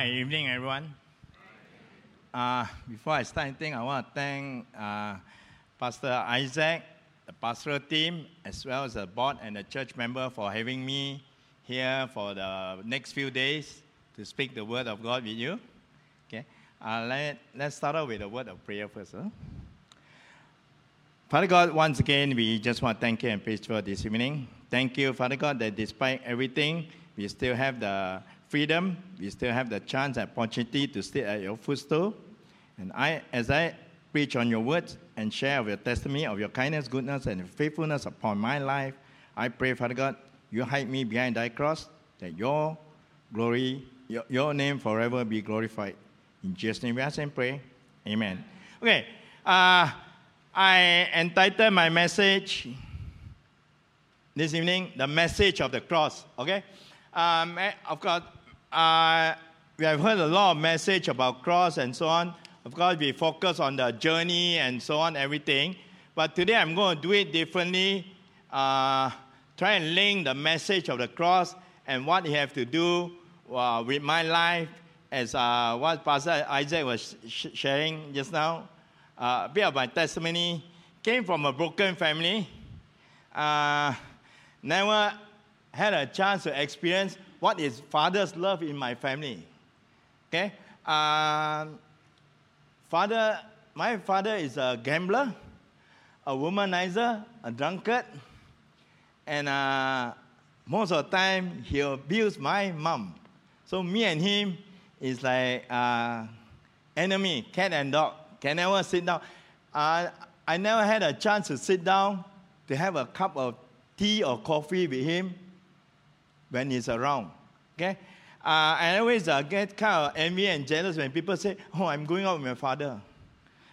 Hi, evening, everyone. Uh, before I start anything, I want to thank uh, Pastor Isaac, the pastoral team, as well as the board and the church member for having me here for the next few days to speak the word of God with you. Okay, uh, let, let's start off with a word of prayer first. Huh? Father God, once again, we just want to thank you and praise you for this evening. Thank you, Father God, that despite everything, we still have the freedom, we still have the chance and opportunity to sit at your footstool. And I, as I preach on your words and share of your testimony of your kindness, goodness, and faithfulness upon my life, I pray, Father God, you hide me behind thy cross, that your glory, your, your name forever be glorified. In Jesus' name we ask and pray. Amen. Okay, uh, I entitled my message this evening, The Message of the Cross. Okay? Um, of course, uh, we have heard a lot of message about cross and so on. Of course, we focus on the journey and so on, everything. But today I'm going to do it differently. Uh, try and link the message of the cross and what you have to do uh, with my life, as uh, what Pastor Isaac was sh- sharing just now. Uh, a bit of my testimony came from a broken family. Uh, never had a chance to experience what is father's love in my family. Okay? Um, father, my father is a gambler, a womanizer, a drunkard, and uh, most of the time he abused my mom. So me and him is like uh, enemy, cat and dog. Can never sit down. Uh, I never had a chance to sit down to have a cup of tea or coffee with him when he's around. Okay? Uh, I always uh, get kind of envy and jealous when people say, Oh, I'm going out with my father.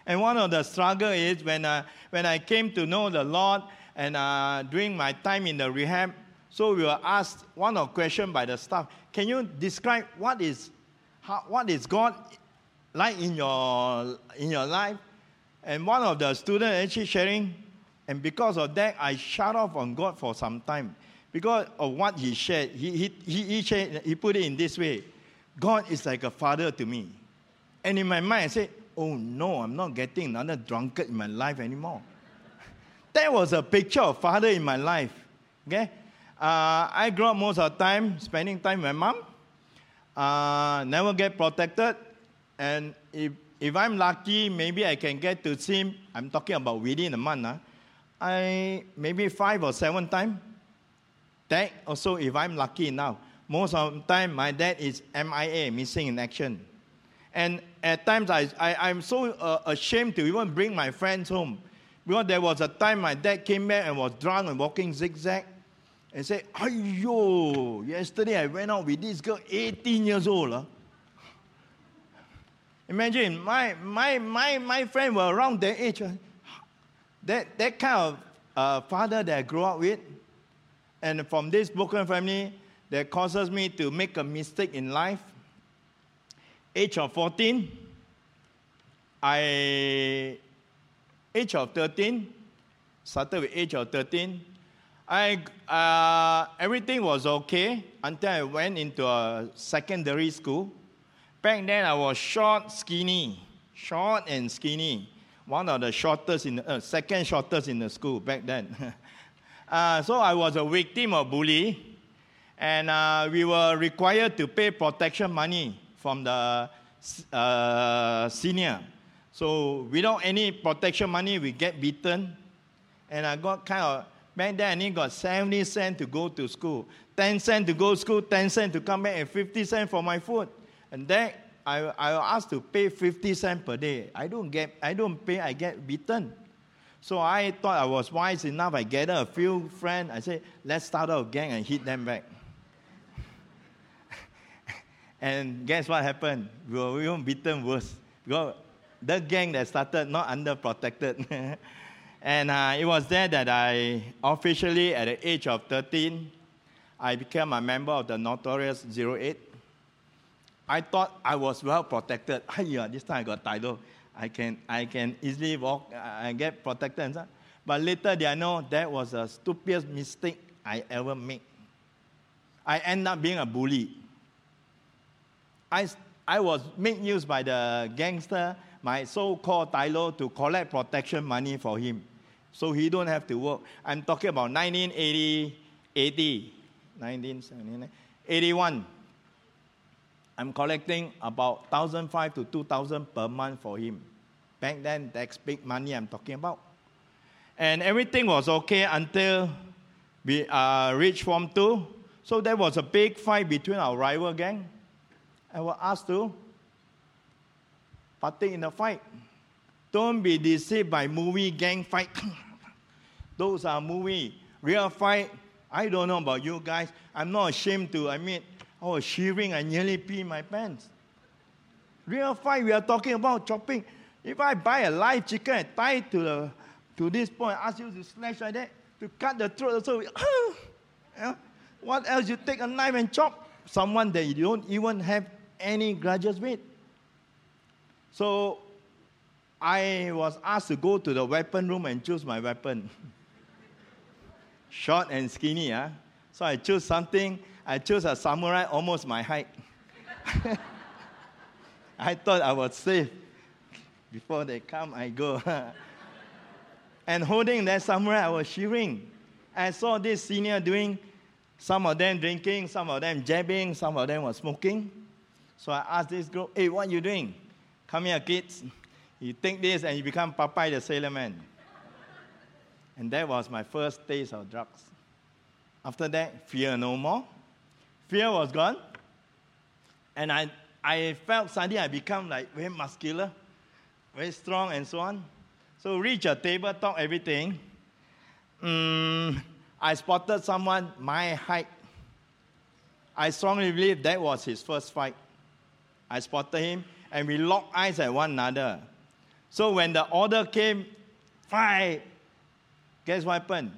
And one of the struggle is when, uh, when I came to know the Lord and uh, during my time in the rehab, so we were asked one of question by the staff, can you describe what is, how, what is God like in your, in your life? And one of the students actually sharing, and because of that, I shut off on God for some time because of what he shared. He, he, he, he, shared, he put it in this way God is like a father to me. And in my mind, I said, Oh no, I'm not getting another drunkard in my life anymore. that was a picture of father in my life. Okay? Uh, I grew up most of the time spending time with my mom. Uh, never get protected. And if, if I'm lucky, maybe I can get to see him. I'm talking about within a month. Huh? I maybe five or seven times. That also, if I'm lucky enough, most of the time my dad is MIA, missing in action. And at times I, I, am so uh, ashamed to even bring my friends home. Because there was a time my dad came back and was drunk and walking zigzag and said, Ayo, yesterday I went out with this girl, 18 years old. Huh? Imagine, my, my, my, my friend were around their age. That, that kind of uh, father that I grew up with, and from this broken family that causes me to make a mistake in life. Age of 14, I, age of 13, started with age of 13. I, uh, everything was okay until I went into a secondary school. Back then, I was short, skinny, short and skinny. One of the shortest in the, uh, second shortest in the school back then. Uh, so I was a victim of bully, and uh, we were required to pay protection money from the uh, senior. So without any protection money, we get beaten, and I got kind of back then. I only got seventy cents to go to school, ten cents to go to school, ten cents to come back, and fifty cents for my food. And then I I asked to pay fifty cents per day. I don't get I don't pay. I get beaten. So I thought I was wise enough. I gathered a few friends. I said, let's start a gang and hit them back. and guess what happened? We were even beaten worse. Because the gang that started not under protected. and uh, it was there that I officially, at the age of 13, I became a member of the notorious 08. I thought I was well protected. yeah, this time I got title. I can, I can easily walk and get protected and stuff. But later they know that was the stupidest mistake I ever made. I end up being a bully. I, I was made use by the gangster, my so-called Tylo, to collect protection money for him. So he don't have to work. I'm talking about 1980, 80, 1979, 81. I'm collecting about 1,005 to 2,000 per month for him. Back then, that's big money I'm talking about. And everything was okay until we uh, reached Form 2. So there was a big fight between our rival gang. I was asked to partake in the fight. Don't be deceived by movie gang fight. Those are movie. Real fight, I don't know about you guys. I'm not ashamed to admit I was shivering. I nearly pee my pants. Real fight, we are talking about chopping. If I buy a live chicken and tie it to, the, to this point, ask you to slash like that, to cut the throat, so yeah. what else? You take a knife and chop someone that you don't even have any grudges with. So I was asked to go to the weapon room and choose my weapon. Short and skinny, huh? So I chose something I chose a samurai almost my height. I thought I was safe. Before they come, I go. and holding that samurai, I was shivering. I saw this senior doing, some of them drinking, some of them jabbing, some of them were smoking. So I asked this group, hey, what are you doing? Come here, kids. You take this and you become Popeye the Sailor Man. and that was my first taste of drugs. After that, fear no more fear was gone. And I, I felt suddenly I become like very muscular, very strong, and so on. So reach a table, talk everything. Mm, I spotted someone my height. I strongly believe that was his first fight. I spotted him, and we locked eyes at one another. So when the order came, fight, guess what happened?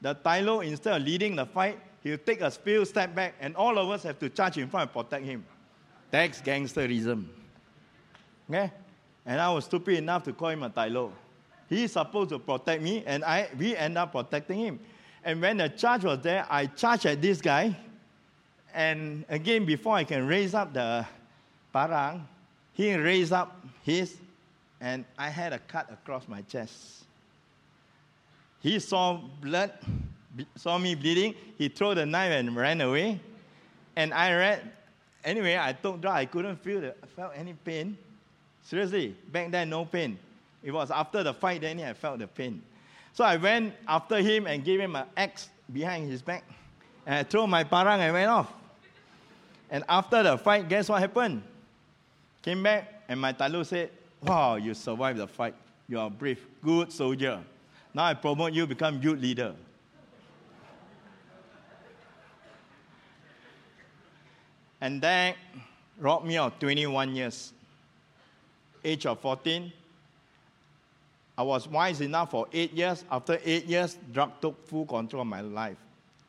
The Tylo, instead of leading the fight, he'll take a few step back, and all of us have to charge in front and protect him. That's gangsterism. Okay? And I was stupid enough to call him a Tylo. He's supposed to protect me, and I, we end up protecting him. And when the charge was there, I charged at this guy. And again, before I can raise up the parang, he raised up his, and I had a cut across my chest. He saw blood saw me bleeding, he threw the knife and ran away. And I ran. Anyway, I took drugs. I couldn't feel the, felt any pain. Seriously, back then, no pain. It was after the fight, then I felt the pain. So I went after him and gave him an axe behind his back. And I threw my parang and went off. And after the fight, guess what happened? Came back and my talu said, Wow, you survived the fight. You are brave, good soldier. Now I promote you become youth leader. And that robbed me of 21 years. Age of 14, I was wise enough for eight years. After eight years, drug took full control of my life.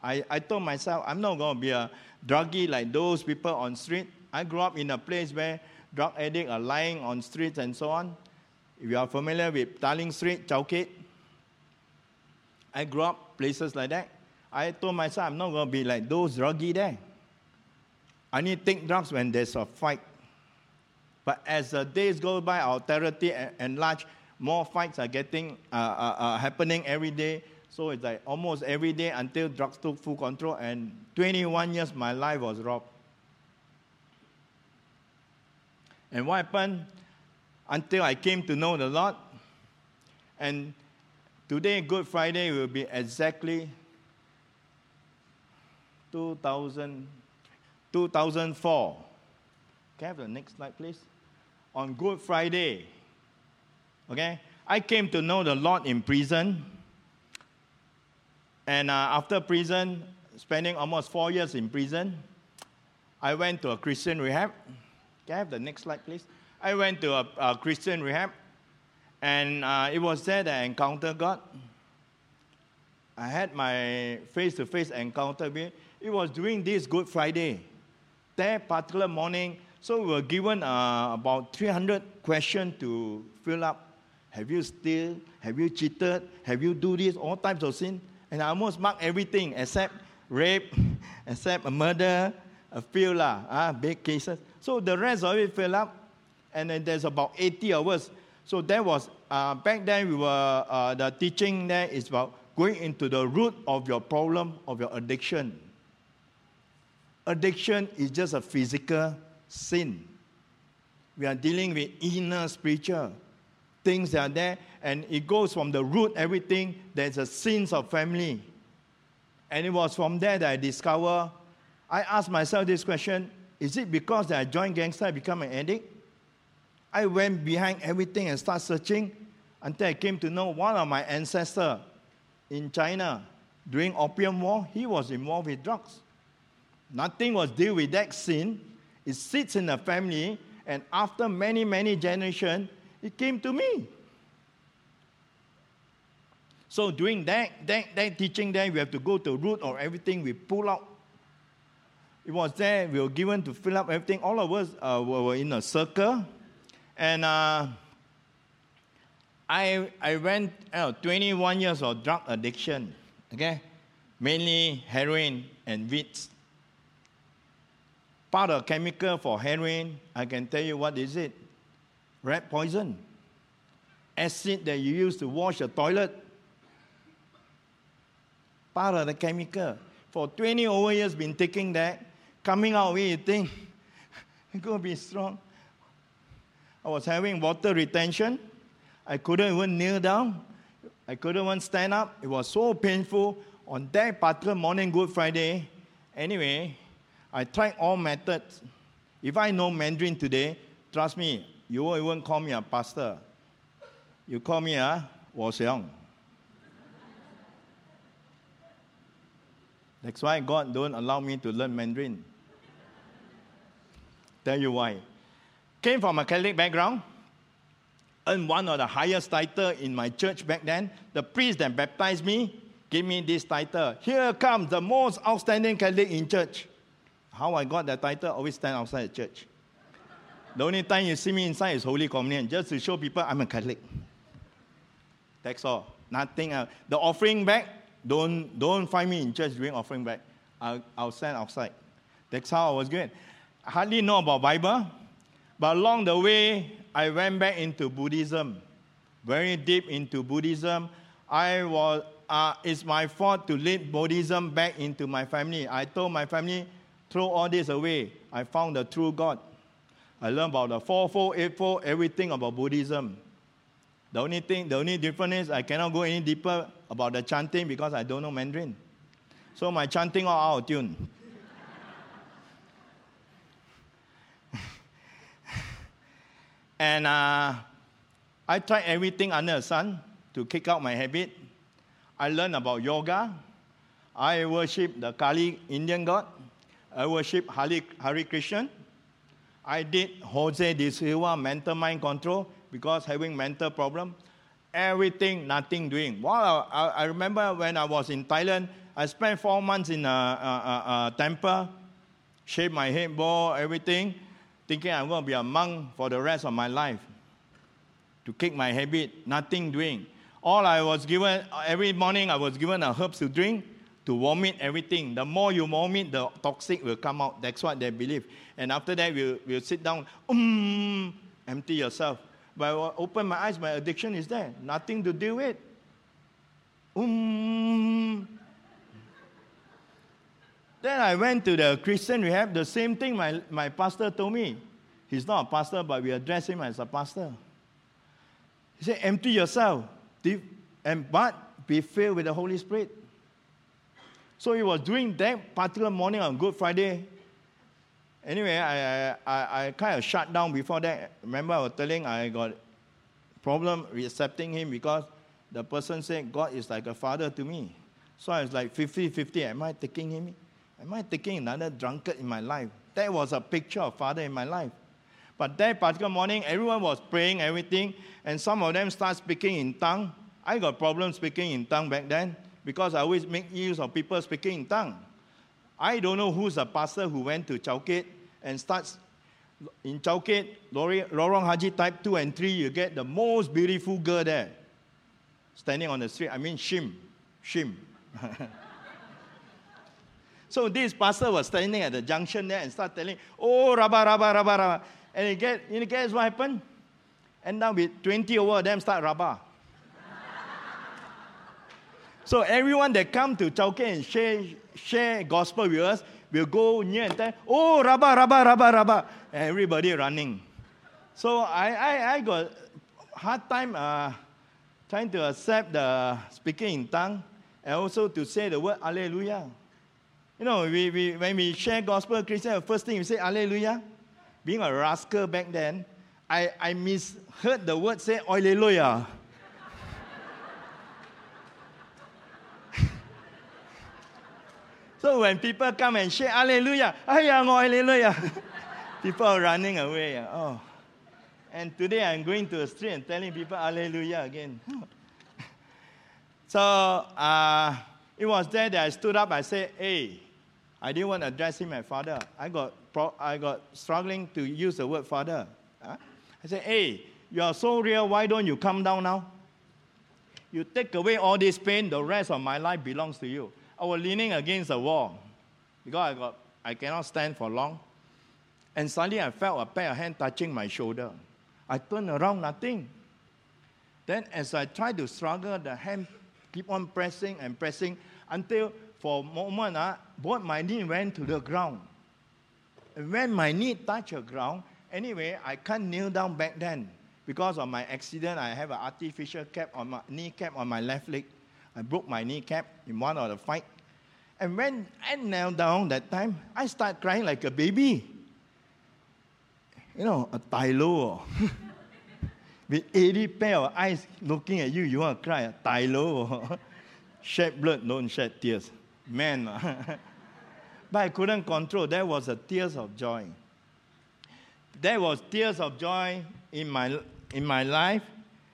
I, I told myself, I'm not going to be a druggie like those people on street. I grew up in a place where drug addicts are lying on streets and so on. If you are familiar with Darling Street, Chowkit, I grew up places like that. I told myself, I'm not going to be like those druggie there. I need to take drugs when there's a fight. But as the days go by, our territory enlarge, more fights are getting uh, uh, uh, happening every day. So it's like almost every day until drugs took full control. And 21 years, my life was robbed. And what happened? Until I came to know the Lord. And today, Good Friday, will be exactly 2000. 2004. Can I have the next slide, please? On Good Friday, okay, I came to know the Lord in prison. And uh, after prison, spending almost four years in prison, I went to a Christian rehab. Can I have the next slide, please? I went to a, a Christian rehab, and uh, it was there that I encountered God. I had my face to face encounter with. It was during this Good Friday that particular morning, so we were given uh, about 300 questions to fill up. Have you steal? Have you cheated? Have you do this? All types of sin. And I almost marked everything except rape, except a murder, a few lah, uh, big cases. So the rest of it fill up, and then there's about 80 of us. So that was, uh, back then we were, uh, the teaching there is about going into the root of your problem, of your addiction. Addiction is just a physical sin. We are dealing with inner spiritual things that are there, and it goes from the root, everything. There's a sins of family. And it was from there that I discovered, I asked myself this question is it because that I joined gangster, I become an addict? I went behind everything and started searching until I came to know one of my ancestors in China during Opium War, he was involved with drugs. Nothing was dealt with that sin. It sits in the family, and after many, many generations, it came to me. So during that, that, that teaching there, we have to go to root of everything we pull out. It was there, we were given to fill up everything. All of us uh, were in a circle. And uh, I, I went uh, 21 years of drug addiction, okay? Mainly heroin and weeds. Part of chemical for heroin, I can tell you what is it. Rat poison. Acid that you use to wash a toilet. Part of the chemical. For 20 over years, been taking that. Coming out with you think, it's going to be strong. I was having water retention. I couldn't even kneel down. I couldn't even stand up. It was so painful on that particular morning, Good Friday. Anyway, I tried all methods. If I know Mandarin today, trust me, you won't even call me a pastor. You call me a Xiong. That's why God don't allow me to learn Mandarin. Tell you why. Came from a Catholic background earned one of the highest title in my church back then. The priest that baptized me gave me this title. Here comes the most outstanding Catholic in church. How I got that title, always stand outside the church. The only time you see me inside is Holy Communion, just to show people I'm a Catholic. That's all. Nothing else. The offering back, don't, don't find me in church doing offering back. I'll, I'll stand outside. That's how I was going. I hardly know about Bible, but along the way, I went back into Buddhism, very deep into Buddhism. I was, uh, it's my fault to lead Buddhism back into my family. I told my family, throw all this away. I found the true God. I learned about the fourfold, eightfold, everything about Buddhism. The only thing, the only difference is I cannot go any deeper about the chanting because I don't know Mandarin. So my chanting all out of tune. And uh, I tried everything under the sun to kick out my habit. I learned about yoga. I worship the Kali Indian god. I worship Hare, Hare Krishna. I did Jose de Silva mental mind control because having mental problem. Everything, nothing doing. Well, I, I remember when I was in Thailand, I spent four months in a, a, a, a temple, shaved my head bald, everything thinking I'm going to be a monk for the rest of my life. To kick my habit, nothing doing. All I was given, every morning I was given a herbs to drink to vomit everything. The more you vomit, the toxic will come out. That's what they believe. And after that, we'll, we'll sit down, um, empty yourself. But I open my eyes, my addiction is there. Nothing to deal with. Um, then I went to the Christian rehab, the same thing my, my pastor told me. He's not a pastor, but we address him as a pastor. He said, empty yourself, and but be filled with the Holy Spirit. So he was doing that particular morning on Good Friday. Anyway, I, I, I, kind of shut down before that. Remember, I was telling I got problem accepting him because the person said God is like a father to me. So I was like 50 50. Am I taking him? Am I taking another drunkard in my life? That was a picture of father in my life. But that particular morning, everyone was praying, everything, and some of them start speaking in tongue. I got problems speaking in tongue back then because I always make use of people speaking in tongue. I don't know who's a pastor who went to Chowkit and starts in Chowkit, Lorong Haji Taib 2 and 3, you get the most beautiful girl there standing on the street. I mean, Shim. Shim. So this pastor was standing at the junction there and start telling, oh, rabba, rabba, rabba, rabba. And you get, you guess what happened? And now with 20 over them start rabba. So everyone that come to Chowkit and share, share gospel with us will go near and tell, oh, rabba, rabba, rabba, rabba. Everybody running. So I, I, I got hard time uh, trying to accept the speaking in tongue and also to say the word Alleluia. You know, we, we, when we share gospel Christian, the first thing we say Alleluia. Being a rascal back then, I, I misheard the word say Alleluia. So when people come and share Alleluia, Alleluia, people are running away. Oh. And today I'm going to the street and telling people Alleluia again. so uh, it was there that I stood up. I said, Hey, I didn't want to address him as father. I got, pro- I got struggling to use the word father. Huh? I said, Hey, you are so real. Why don't you come down now? You take away all this pain, the rest of my life belongs to you. I was leaning against the wall because I, got, I cannot stand for long. And suddenly I felt a pair of hands touching my shoulder. I turned around, nothing. Then, as I tried to struggle, the hand keep on pressing and pressing until for a moment, uh, both my knee went to the ground. When my knee touched the ground, anyway, I can't kneel down back then. Because of my accident, I have an artificial cap on my knee cap on my left leg. I broke my kneecap in one of the fight. And when I knelt down that time, I started crying like a baby you know, a tai lo. With 80 pair of eyes looking at you, you want to cry, a tai lo. shed blood, don't shed tears. Man. but I couldn't control. There was a tears of joy. There was tears of joy in my, in my life.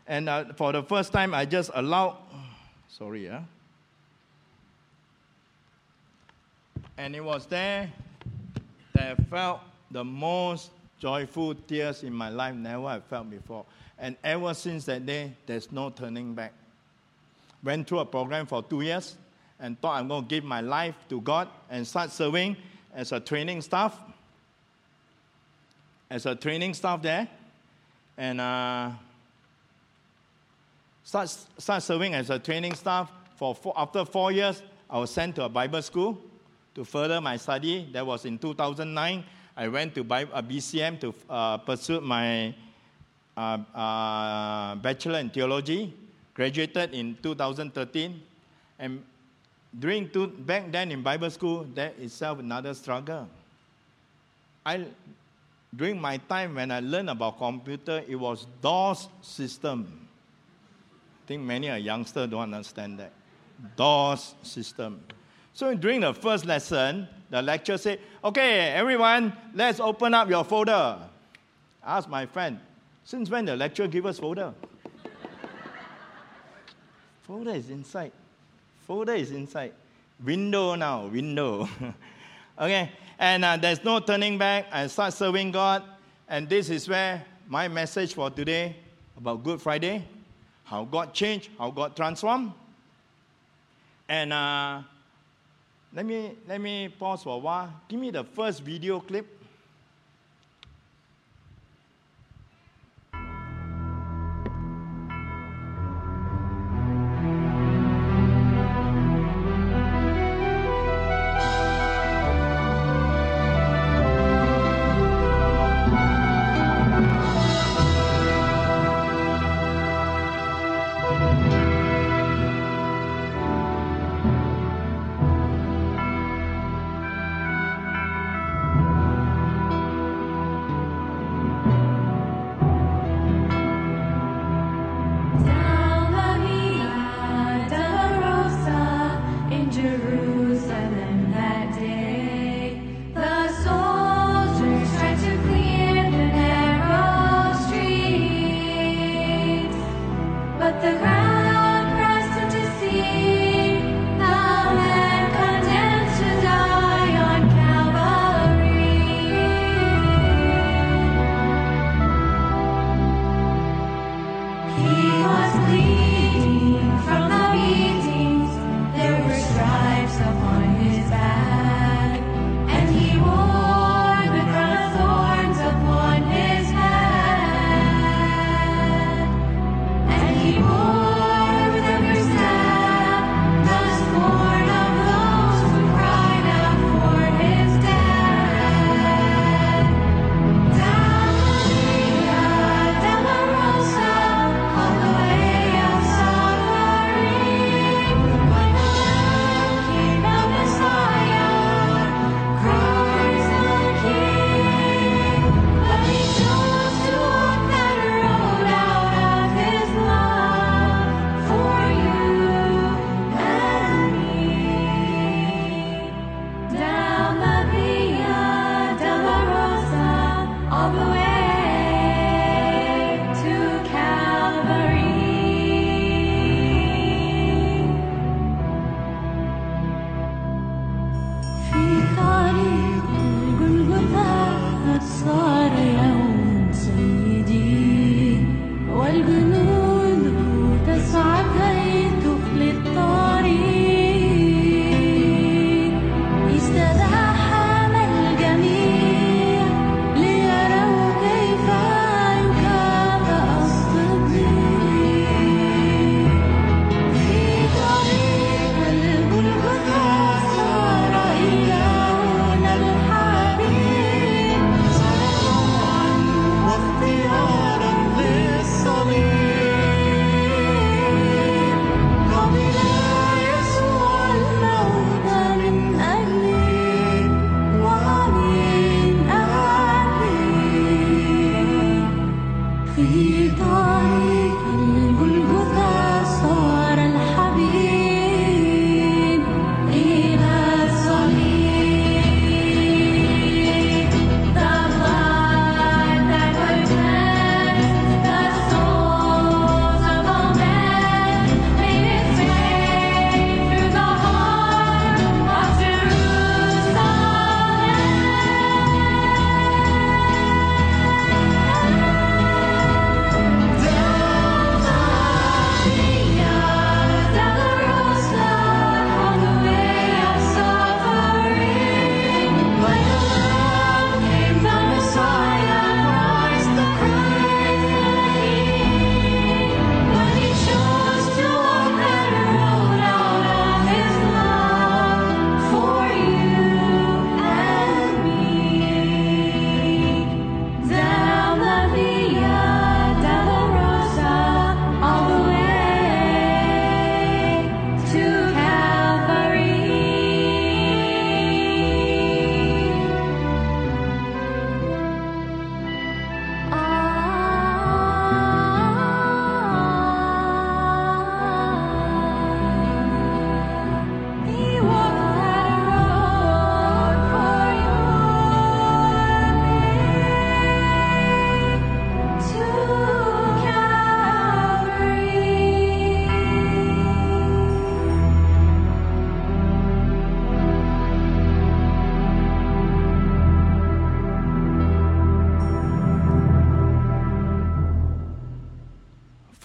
And uh, for the first time, I just allowed, sorry, yeah. And it was there that I felt the most joyful tears in my life never I felt before. And ever since that day, there's no turning back. Went through a program for two years and thought I'm going to give my life to God and start serving as a training staff. As a training staff there. And uh, start, start serving as a training staff. For four, after four years, I was sent to a Bible school to further my study. That was in 2009. I went to BCM to uh, pursue my uh, uh, bachelor in theology, graduated in 2013, and during two, back then in Bible school, that itself another struggle. I, during my time when I learned about computer, it was DOS system. Think many a youngster don't understand that. DOS system. So during the first lesson, the lecturer said, Okay, everyone, let's open up your folder. I asked my friend, Since when the lecturer give us folder? folder is inside. Folder is inside. Window now, window. okay, and uh, there's no turning back. I start serving God. And this is where my message for today about Good Friday how God changed, how God transformed. And uh, let me, let me pause for a while. Give me the first video clip.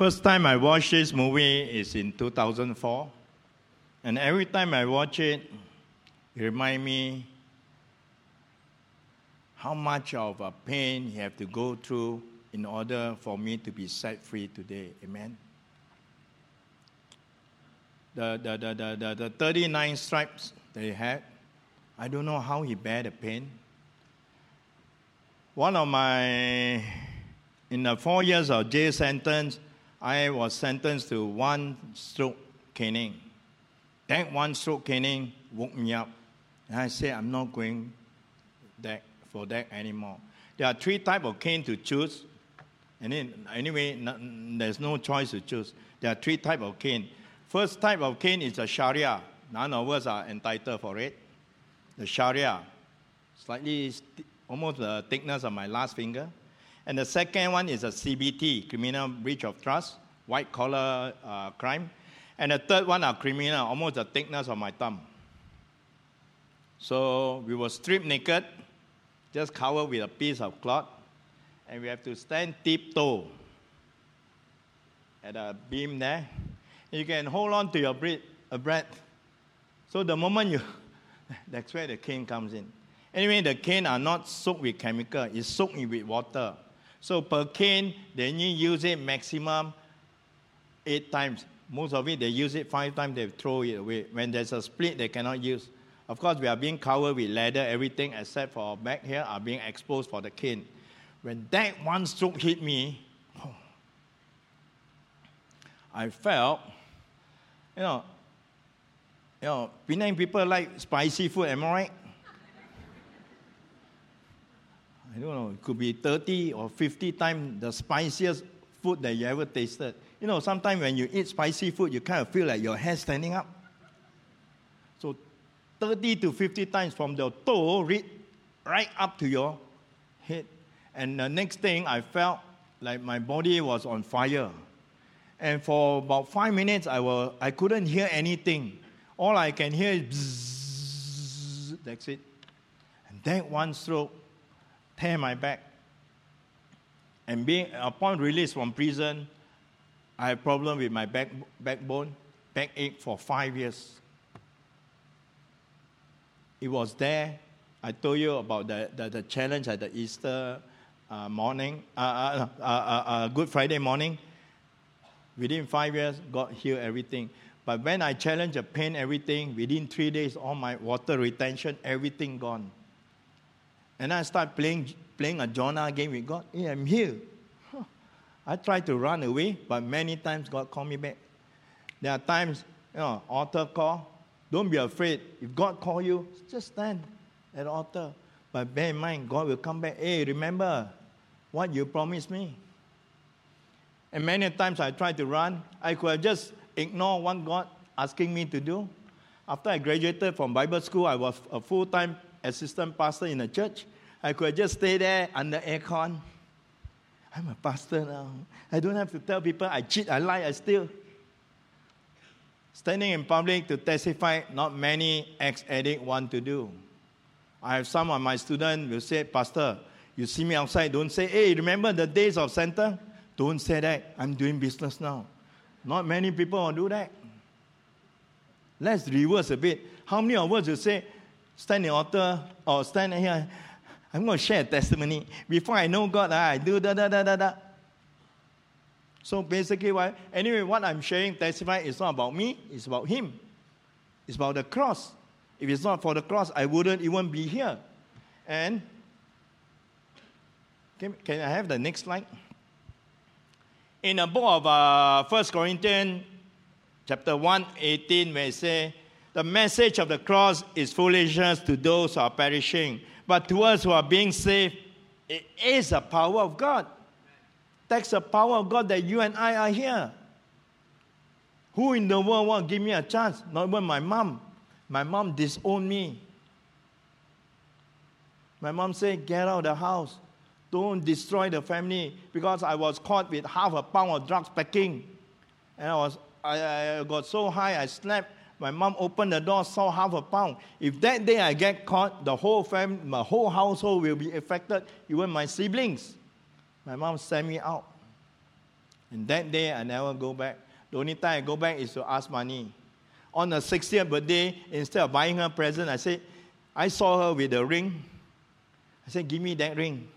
First time I watched this movie is in 2004. And every time I watch it, it reminds me how much of a pain you have to go through in order for me to be set free today. Amen. The, the, the, the, the, the 39 stripes he had, I don't know how he bear the pain. One of my, in the four years of jail sentence, I was sentenced to one stroke caning. That one stroke caning woke me up. And I said, I'm not going that, for that anymore. There are three types of cane to choose. And then, anyway, there's no choice to choose. There are three types of cane. First type of cane is a Sharia. None of us are entitled for it. The Sharia, slightly st- almost the thickness of my last finger. And the second one is a CBT, criminal breach of trust, white collar uh, crime. And the third one are criminal, almost the thickness of my thumb. So we were stripped naked, just covered with a piece of cloth, and we have to stand tiptoe at a beam there. You can hold on to your breath, a breath. So the moment you, that's where the cane comes in. Anyway, the cane are not soaked with chemical, it's soaked with water. So per cane, they only use it maximum eight times. Most of it, they use it five times, they throw it away. When there's a split, they cannot use. Of course, we are being covered with leather, everything except for our back here are being exposed for the cane. When that one stroke hit me, I felt, you know, you know, Penang people like spicy food, am I right? I don't know, it could be 30 or 50 times the spiciest food that you ever tasted. You know, sometimes when you eat spicy food, you kind of feel like your hair standing up. So 30 to 50 times from the toe right, up to your head. And the next thing, I felt like my body was on fire. And for about five minutes, I, was, I couldn't hear anything. All I can hear is bzzz, that's it. And that one stroke tear my back. And being upon release from prison, I had problem with my back, backbone, backache for five years. It was there. I told you about the, the, the challenge at the Easter uh, morning, uh, uh, uh, uh, uh, Good Friday morning. Within five years, God healed everything. But when I challenged the pain, everything, within three days, all my water retention, everything gone. And I start playing, playing a Jonah game with God. Hey, I'm here. Huh. I tried to run away, but many times God called me back. There are times, you know, altar call. Don't be afraid. If God call you, just stand at altar. But bear in mind, God will come back. Hey, remember what you promised me. And many times I tried to run. I could have just ignore what God asking me to do. After I graduated from Bible school, I was a full-time assistant pastor in a church. I could just stay there under aircon. I'm a pastor now. I don't have to tell people I cheat, I lie, I steal. Standing in public to testify, not many ex-addict want to do. I have some of my students will say, Pastor, you see me outside, don't say, hey, remember the days of center? Don't say that. I'm doing business now. Not many people will do that. Let's reverse a bit. How many of us will say, stand in altar or stand here? I'm going to share a testimony. Before I know God, I do da da da da da. So basically, why? Anyway, what I'm sharing, testify, is not about me, it's about Him. It's about the cross. If it's not for the cross, I wouldn't even be here. And can, can I have the next slide? In the book of uh, 1 Corinthians, chapter 1, 18, where it says, The message of the cross is foolishness to those who are perishing, but to us who are being saved, it is the power of God. That's the power of God that you and I are here. Who in the world will give me a chance? Not even my mom. My mom disowned me. My mom said, Get out of the house. Don't destroy the family because I was caught with half a pound of drugs packing. And I, was, I, I got so high, I slept. My mom opened the door, saw half a pound. If that day I get caught, the whole family, my whole household will be affected, even my siblings. My mom sent me out. And that day I never go back. The only time I go back is to ask money. On the 60th birthday, instead of buying her present, I said, I saw her with a ring. I said, Give me that ring.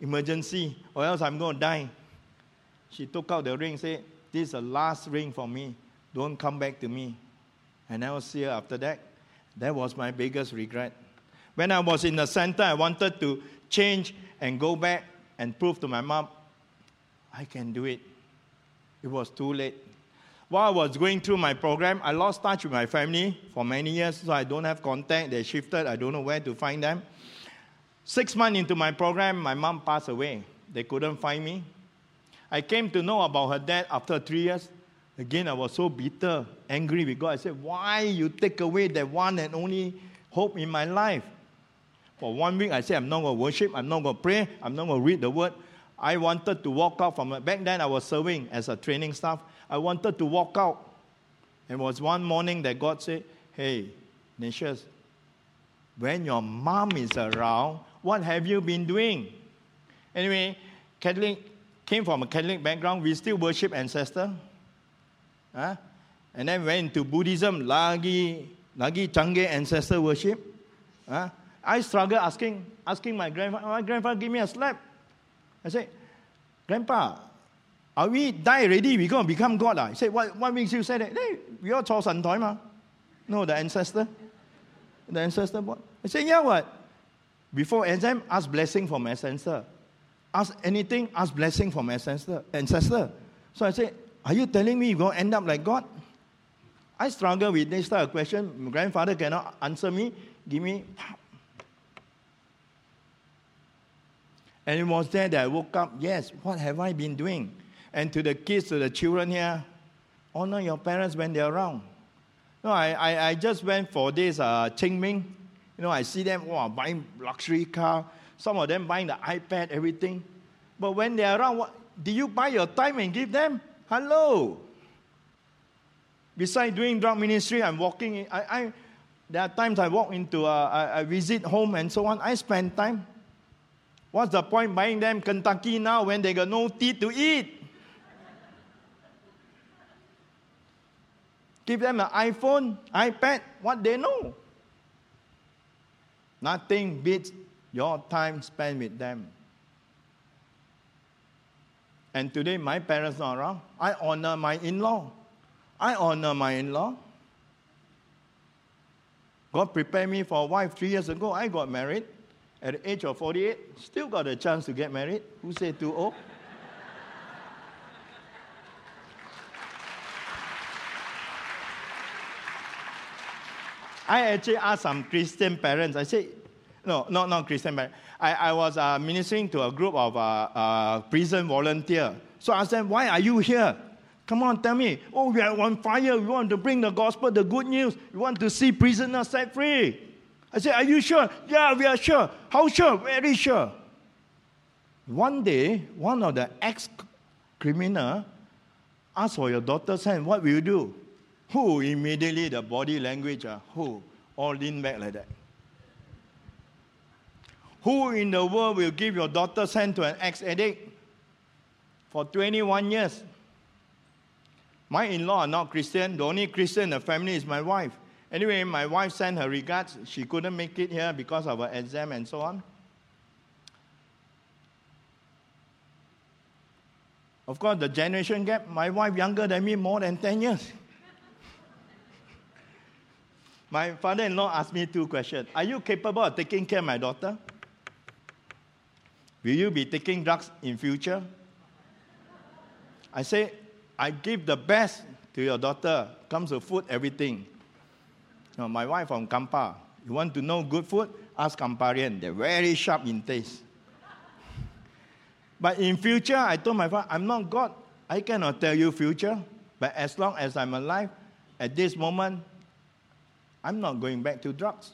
Emergency, or else I'm going to die. She took out the ring said, This is the last ring for me. Don't come back to me. I never see her after that. That was my biggest regret. When I was in the center, I wanted to change and go back and prove to my mom, I can do it. It was too late. While I was going through my program, I lost touch with my family for many years, so I don't have contact. They shifted, I don't know where to find them. Six months into my program, my mom passed away. They couldn't find me. I came to know about her death after three years. Again, I was so bitter, angry with God. I said, Why you take away that one and only hope in my life? For one week, I said, I'm not going to worship, I'm not going to pray, I'm not going to read the word. I wanted to walk out from back then I was serving as a training staff. I wanted to walk out. And it was one morning that God said, Hey, Nicias, when your mom is around, what have you been doing? Anyway, Catholic came from a Catholic background. We still worship ancestor. Huh? And then went to Buddhism, lagi, lagi change ancestor worship. Huh? I struggle asking, asking my grandfather, my grandfather give me a slap. I said, Grandpa, are we die already? We're going to become God. Ah? He said, what, what makes you say that? Hey, we are Chao San Toy, ma. No, the ancestor. The ancestor board. I said, yeah, what? Before exam, ask blessing from ancestor. Ask anything, ask blessing from ancestor. ancestor. So I said, are you telling me you're going to end up like God? I struggle with this type of question. My grandfather cannot answer me. Give me. And it was there that I woke up. Yes, what have I been doing? And to the kids, to the children here, honor your parents when they're around. No, I, I, I just went for this uh, Qing Ming. You know, I see them wow, buying luxury car. Some of them buying the iPad, everything. But when they're around, what, do you buy your time and give them? Hello. Besides doing drug ministry, I'm walking. In, I, I, there are times I walk into, uh, I, I visit home and so on. I spend time. What's the point buying them Kentucky now when they got no teeth to eat? Give them an iPhone, iPad, what they know. Nothing beats your time spent with them. And today, my parents not around. I honor my in-law. I honor my in-law. God prepared me for a wife three years ago. I got married at the age of 48. Still got a chance to get married. Who said too old? I actually asked some Christian parents. I said, no, not, not Christian parents. I, I was uh, ministering to a group of uh, uh, prison volunteers. So I said, why are you here? Come on, tell me. Oh, we are on fire. We want to bring the gospel, the good news. We want to see prisoners set free. I said, are you sure? Yeah, we are sure. How sure? Very sure. One day, one of the ex-criminal asked for your daughter's hand. What will you do? Who immediately the body language, uh, who all lean back like that. Who in the world will give your daughter's hand to an ex-addict for 21 years? My in-law are not Christian. The only Christian in the family is my wife. Anyway, my wife sent her regards. She couldn't make it here because of her exam and so on. Of course, the generation gap, my wife younger than me more than 10 years. my father-in-law asked me two questions. Are you capable of taking care of my daughter? Will you be taking drugs in future? I say, I give the best to your daughter. Comes to food, everything. Now, my wife from Kampar. You want to know good food? Ask Kamparian. They're very sharp in taste. But in future, I told my father, I'm not God. I cannot tell you future. But as long as I'm alive, at this moment, I'm not going back to drugs.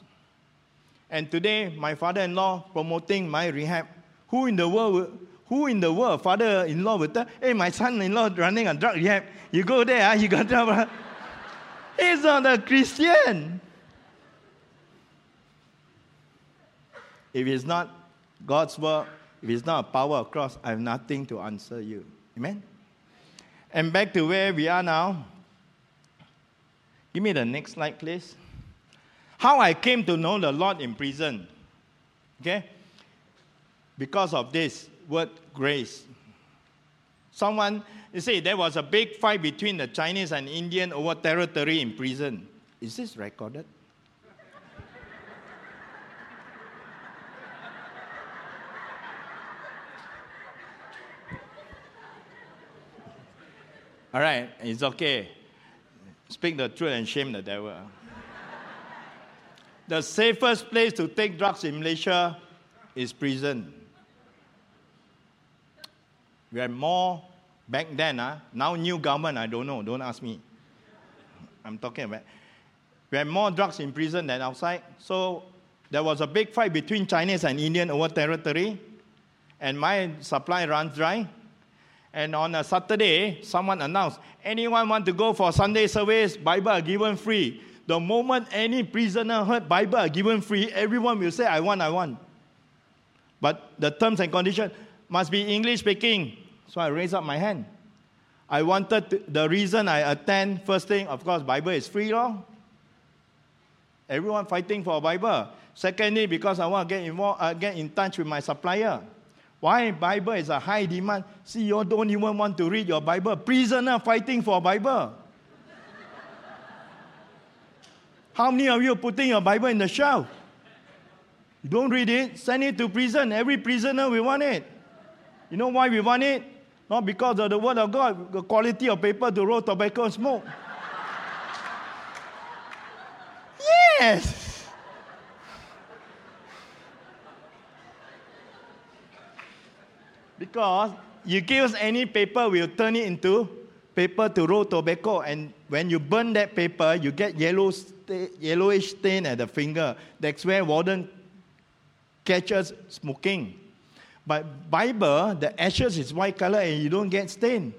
And today, my father-in-law promoting my rehab. Who in the world, who in the world, father-in-law will tell, hey, my son-in-law running a drug rehab. You go there, ah, you got trouble. He's not a Christian. If it's not God's work, if it's not a power of cross, I have nothing to answer you. Amen? And back to where we are now. Give me the next slide, please. How I came to know the Lord in prison. Okay? Because of this word grace. Someone, you see, there was a big fight between the Chinese and Indian over territory in prison. Is this recorded? All right, it's okay. Speak the truth and shame the devil. the safest place to take drugs in Malaysia is prison. We had more back then. Uh, now, new government, I don't know. Don't ask me. I'm talking about. We had more drugs in prison than outside. So there was a big fight between Chinese and Indian over territory. And my supply runs dry. And on a Saturday, someone announced, anyone want to go for Sunday service, Bible are given free. The moment any prisoner heard Bible are given free, everyone will say, I want, I want. But the terms and conditions must be English speaking. So I raised up my hand. I wanted to, the reason I attend first thing, of course, Bible is free, law. Everyone fighting for a Bible. Secondly, because I want to get involved, uh, get in touch with my supplier. Why Bible is a high demand? See, you don't even want to read your Bible. Prisoner fighting for a Bible. How many of you putting your Bible in the shelf? You don't read it, send it to prison. Every prisoner we want it. You know why we want it? Not because of the word of God, the quality of paper to roll tobacco and smoke. yes. Because you give us any paper, we'll turn it into paper to roll tobacco. And when you burn that paper, you get yellow yellowish stain at the finger. That's where warden catches smoking. But Bible, the ashes is white color and you don't get stain.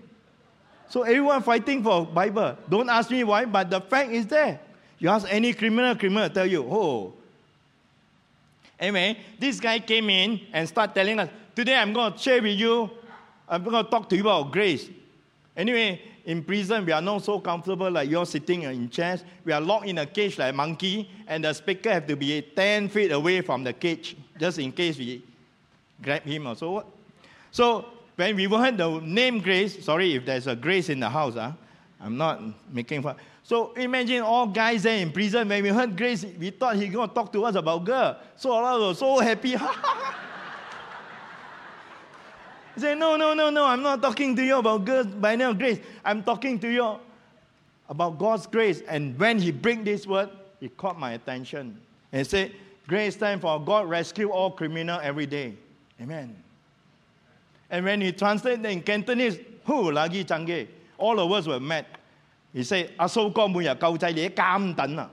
So everyone fighting for Bible. Don't ask me why, but the fact is there. You ask any criminal, criminal tell you, oh, Anyway, this guy came in and started telling us, Today I'm going to share with you, I'm going to talk to you about grace. Anyway, in prison, we are not so comfortable like you're sitting in chairs. We are locked in a cage like a monkey, and the speaker have to be 10 feet away from the cage, just in case we grab him or so what. So when we heard the name Grace, sorry if there's a Grace in the house, huh? I'm not making fun. So imagine all guys there in prison. When we heard Grace, we thought he going to talk to us about girl. So all of us were so happy. He said, No, no, no, no, I'm not talking to you about girls by now grace. I'm talking to you about God's grace. And when he bring this word, he caught my attention. And said, Grace time for God rescue all criminal every day. Amen. And when he translated in Cantonese, who lagi canggih? All of us were mad. He said, 阿苏哥每日救济你监等啊！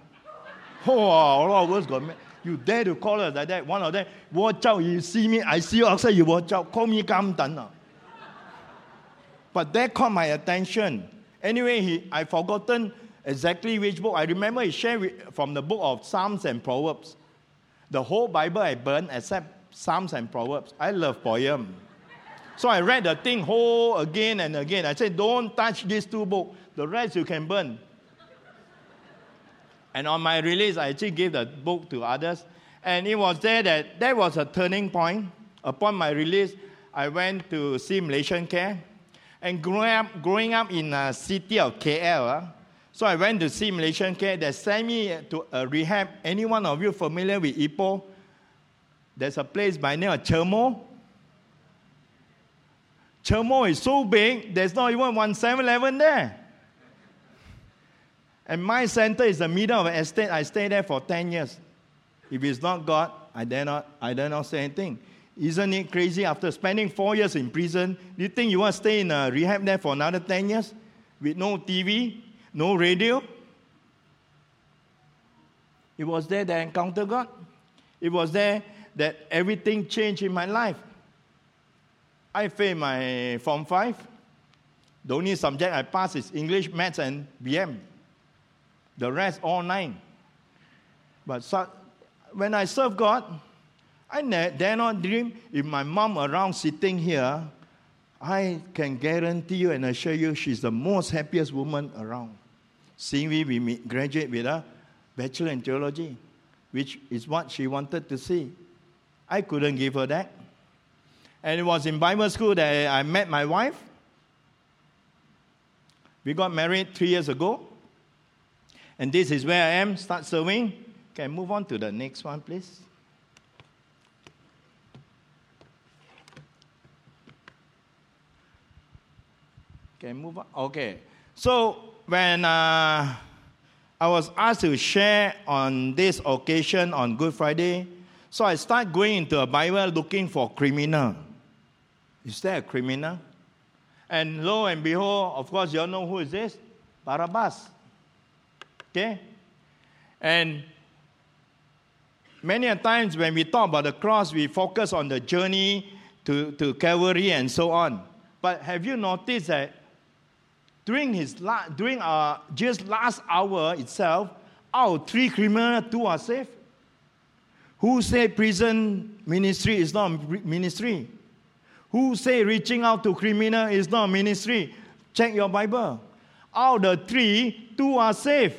哇，all of us got mad. You dare to call us like that? One of them, watch out, you see me, I see you outside, you watch out, call me监等啊！But that caught my attention. Anyway, he, I forgotten exactly which book. I remember he shared with, from the book of Psalms and Proverbs. The whole Bible I burned except Psalms and Proverbs. I love poem. So I read the thing whole again and again. I said, don't touch these two books. The rest you can burn. And on my release, I actually gave the book to others. And it was there that that was a turning point. Upon my release, I went to see Malaysian Care. And growing up, growing up in a city of KL, uh, so I went to see Malaysian Care. They sent me to a rehab. Any one of you familiar with Ipoh? There's a place by name of Chemor. Chemor is so big, there's not even one 7-Eleven there. And my center is the middle of an estate. I stayed there for 10 years. If it's not God, I dare not, I dare not say anything. Isn't it crazy after spending four years in prison? Do you think you want to stay in a rehab there for another 10 years? With no TV, no radio? It was there that I encountered God. It was there that everything changed in my life. I failed my Form 5. The only subject I passed is English, Maths, and BM. The rest, all nine. But so, when I serve God, I dare not dream if my mom around sitting here, I can guarantee you and assure you she's the most happiest woman around. Seeing we, we graduate with a bachelor in theology, which is what she wanted to see. I couldn't give her that. And it was in Bible school that I met my wife. We got married three years ago. And this is where I am, start serving. Can I move on to the next one, please? Can move on? Okay. So when uh, I was asked to share on this occasion on Good Friday, so I start going into a Bible looking for criminal. Is there a criminal? And lo and behold, of course, you all know who is this? Barabbas. Okay? And many a times when we talk about the cross, we focus on the journey to, to Calvary and so on. But have you noticed that during his la- during our just last hour itself, out of three criminals, two are saved? Who say prison ministry is not ministry? Who say reaching out to criminal is not ministry? Check your Bible. Out of the three, two are saved.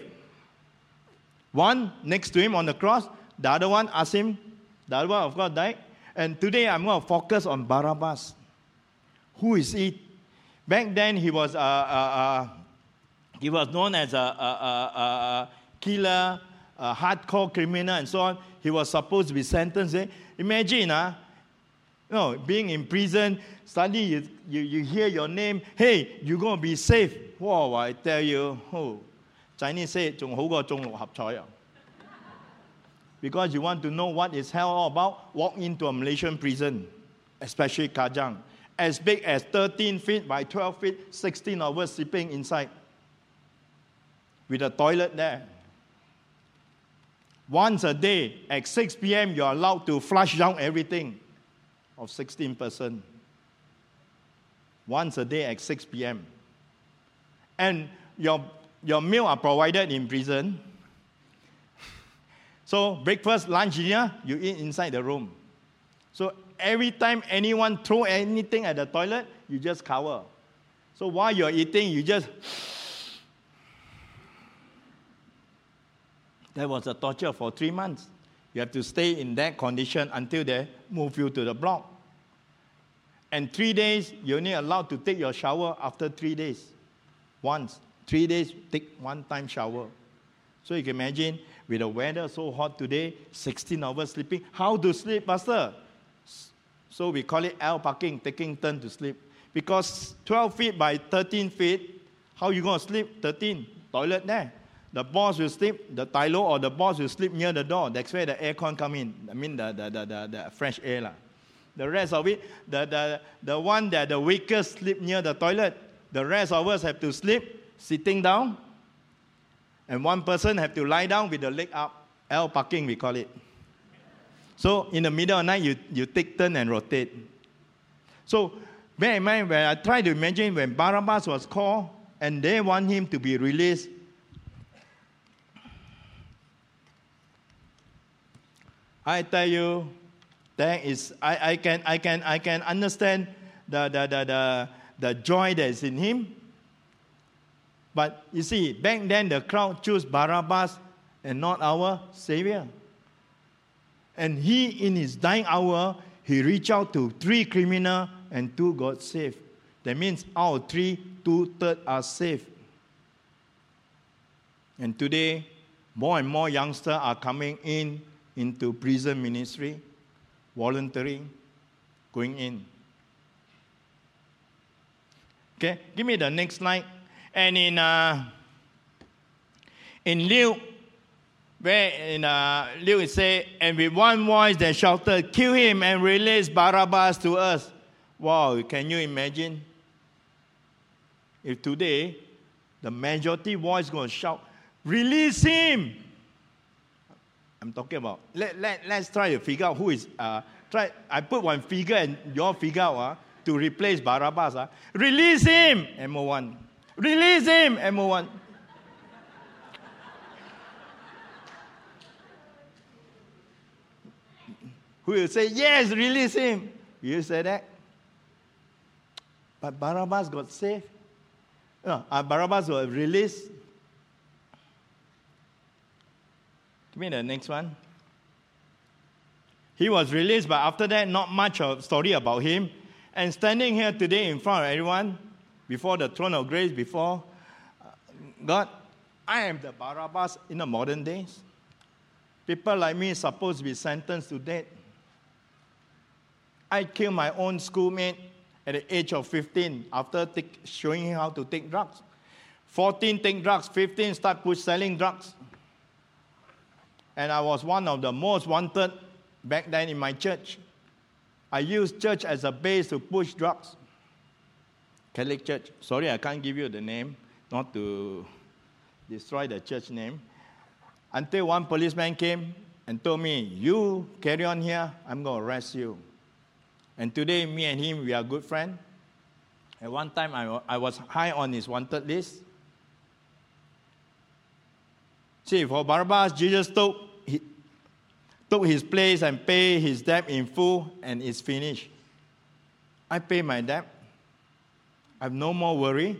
One next to him on the cross, the other one asked him, the other one, of course, died. And today I'm going to focus on Barabbas. Who is he? Back then, he was, uh, uh, uh, he was known as a, a, a, a killer, a hardcore criminal, and so on. He was supposed to be sentenced. eh? Imagine, uh, you know, being in prison, suddenly you, you, you hear your name, hey, you're going to be safe. Wow, I tell you, oh, Chinese say 仲好过中六合彩啊。Because you want to know what is hell all about, walk into a Malaysian prison, especially Kajang. As big as 13 feet by 12 feet, 16 of us sleeping inside. With a toilet there. Once a day at 6 p.m., you're allowed to flush down everything of 16 person. Once a day at 6 p.m. And your, your meal are provided in prison. So breakfast, lunch, dinner, you eat inside the room. So every time anyone throw anything at the toilet, you just cover. So while you're eating, you just. That was a torture for three months. You have to stay in that condition until they move you to the block. And three days, you're only allowed to take your shower after three days. Once. Three days, take one time shower. So you can imagine, with the weather so hot today, 16 hours sleeping. How to sleep, Pastor? So we call it L parking, taking turn to sleep. Because 12 feet by 13 feet, how you to sleep? 13. Toilet there. The boss will sleep, the Tylo or the boss will sleep near the door. That's where the aircon come in. I mean the, the, the, the, the fresh air. lah. The rest of it, the, the, the one that the weakest sleep near the toilet. The rest of us have to sleep sitting down. And one person have to lie down with the leg up. L parking, we call it. So in the middle of the night, you, you take turn and rotate. So bear in mind, when I try to imagine when Barabbas was called and they want him to be released, I tell you, that is, I, I, can, I, can, I can understand the, the, the, the, the joy that is in him. But you see, back then the crowd chose Barabbas and not our Savior. And he, in his dying hour, he reached out to three criminal and two got saved. That means out of three, two thirds are saved. And today, more and more youngsters are coming in into prison ministry, volunteering, going in. Okay, give me the next slide. And in uh, in Luke, where in uh, Luke it and with one voice they shouted, "Kill him and release Barabbas to us." Wow, can you imagine? If today the majority voice going to shout, "Release him!" I'm talking about. Let, let, let's try to figure out who is. Uh, try. I put one figure and your figure out uh, to replace Barabbas. Uh. Release him, MO1. Release him, MO1. Who will say, Yes, release him? You say that? But Barabbas got saved. No, uh, Barabbas was released. Give me the next one. He was released, but after that, not much of story about him. And standing here today in front of everyone, before the throne of grace, before uh, God, I am the Barabbas in the modern days. People like me supposed to be sentenced to death. I killed my own schoolmate at the age of 15 after take, showing him how to take drugs. 14 take drugs, 15 start push selling drugs. And I was one of the most wanted back then in my church. I used church as a base to push drugs. Catholic Church. Sorry, I can't give you the name, not to destroy the church name. Until one policeman came and told me, You carry on here, I'm going to arrest you. And today, me and him, we are good friends. At one time, I, I was high on his wanted list. See, for Barabbas, Jesus took, he, took his place and paid his debt in full, and it's finished. I pay my debt. I have no more worry.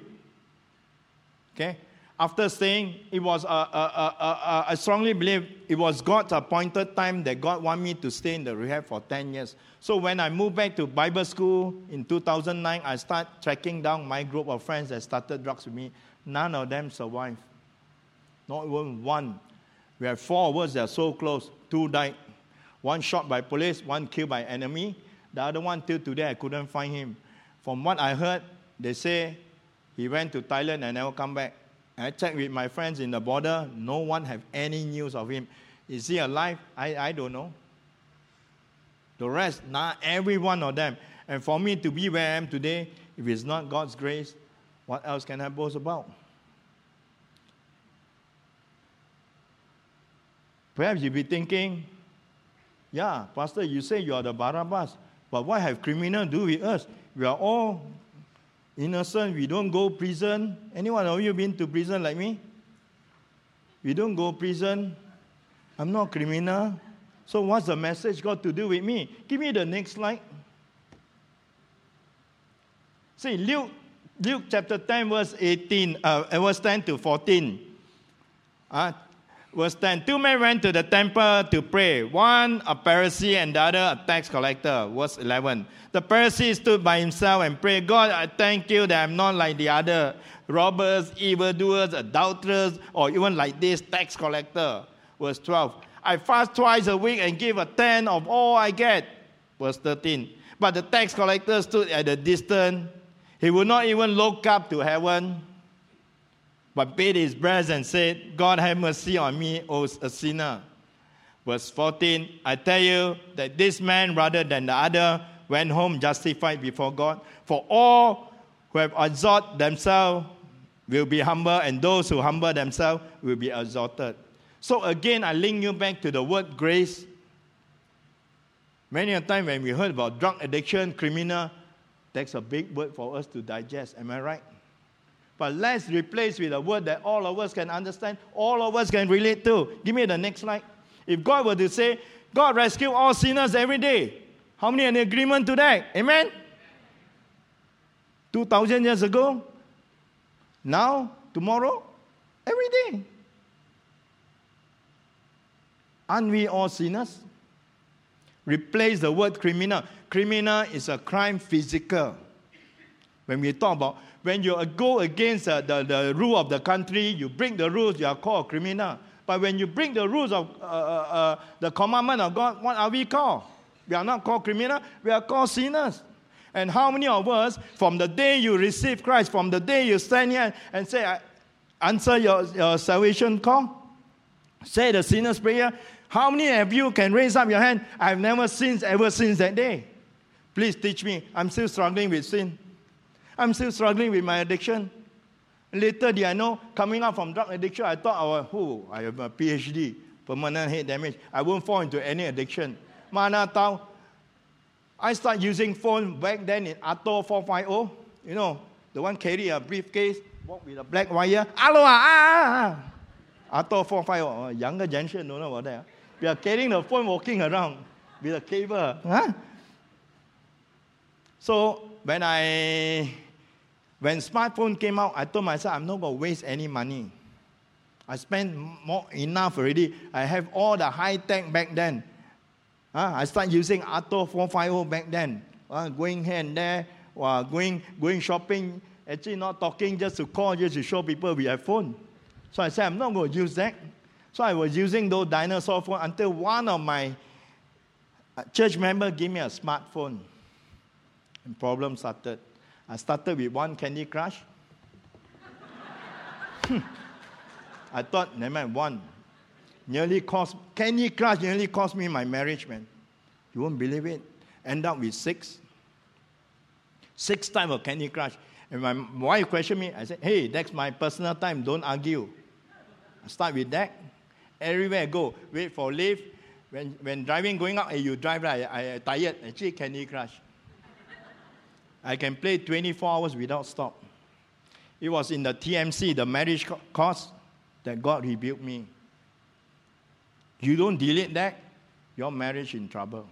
Okay? After saying it was, I strongly believe it was God's appointed time that God wanted me to stay in the rehab for 10 years. So when I moved back to Bible school in 2009, I started tracking down my group of friends that started drugs with me. None of them survived. Not even one. We have four of us that are so close. Two died. One shot by police, one killed by enemy. The other one, till today, I couldn't find him. From what I heard, they say he went to Thailand and never come back. I checked with my friends in the border. No one have any news of him. Is he alive? I, I don't know. The rest, not every one of them. And for me to be where I am today, if it's not God's grace, what else can I boast about? Perhaps you'll be thinking, yeah, Pastor, you say you are the Barabbas, but what have criminals do with us? We are all innocent. We don't go prison. Anyone of you been to prison like me? We don't go prison. I'm not criminal. So what's the message got to do with me? Give me the next slide. See, Luke, Luke chapter 10, verse 18, uh, verse 10 to 14. Uh, verse 10 Two men went to the temple to pray, one a Pharisee and the other a tax collector. Verse 11 The Pharisee stood by himself and prayed, God, I thank you that I'm not like the other robbers, evildoers, adulterers, or even like this tax collector. Verse 12 I fast twice a week and give a tenth of all I get. Verse 13 But the tax collector stood at a distance. He would not even look up to heaven but beat his breast and said, God have mercy on me, O a sinner. Verse 14, I tell you that this man, rather than the other, went home justified before God. For all who have exalted themselves will be humble, and those who humble themselves will be exalted. So again, I link you back to the word grace. Many a time when we heard about drug addiction, criminal, that's a big word for us to digest. Am I right? But let's replace with a word that all of us can understand, all of us can relate to. Give me the next slide. If God were to say, God rescue all sinners every day, how many in agreement to that? Amen? 2,000 years ago, now, tomorrow, every day. Aren't we all sinners? Replace the word criminal. Criminal is a crime physical. When we talk about when you go against uh, the, the rule of the country, you break the rules, you are called a criminal. But when you break the rules of uh, uh, uh, the commandment of God, what are we called? We are not called criminal, we are called sinners. And how many of us, from the day you receive Christ, from the day you stand here and say, answer your, your salvation call, say the sinner's prayer, how many of you can raise up your hand? I've never sinned ever since that day. Please teach me. I'm still struggling with sin. I'm still struggling with my addiction. Later did I know, coming out from drug addiction, I thought oh, I have a PhD, permanent head damage. I won't fall into any addiction. Mana tau, I start using phone back then in ATUR 450. You know, the one carry a briefcase, walk with a black wire. Hello, ah, ah, ah. ATUR 450, oh, younger generation don't know about that. We are carrying the phone walking around with a cable. Huh? So when I when smartphone came out, I told myself I'm not going to waste any money. I spent more enough already. I have all the high tech back then. Uh, I started using ATUR 450 back then. Uh, going here and there, uh, going, going shopping, actually not talking just to call, just to show people we have phone. So I said, I'm not going to use that. So I was using those dinosaur phone until one of my uh, church members gave me a smartphone. And problem started. I started with one Candy Crush. Hmm. I thought, never mind, one. Nearly cost, Candy Crush nearly cost me my marriage, man. You won't believe it. End up with six. Six times of Candy Crush. And my wife questioned me. I said, hey, that's my personal time. Don't argue. I start with that. Everywhere I go, wait for lift. When, when driving, going out, hey, you drive, right? I, I tired. Actually, Candy Crush. I can play 24 hours without stop. It was in the TMC, the marriage course, that God rebuked me. You don't delete that, your marriage in trouble.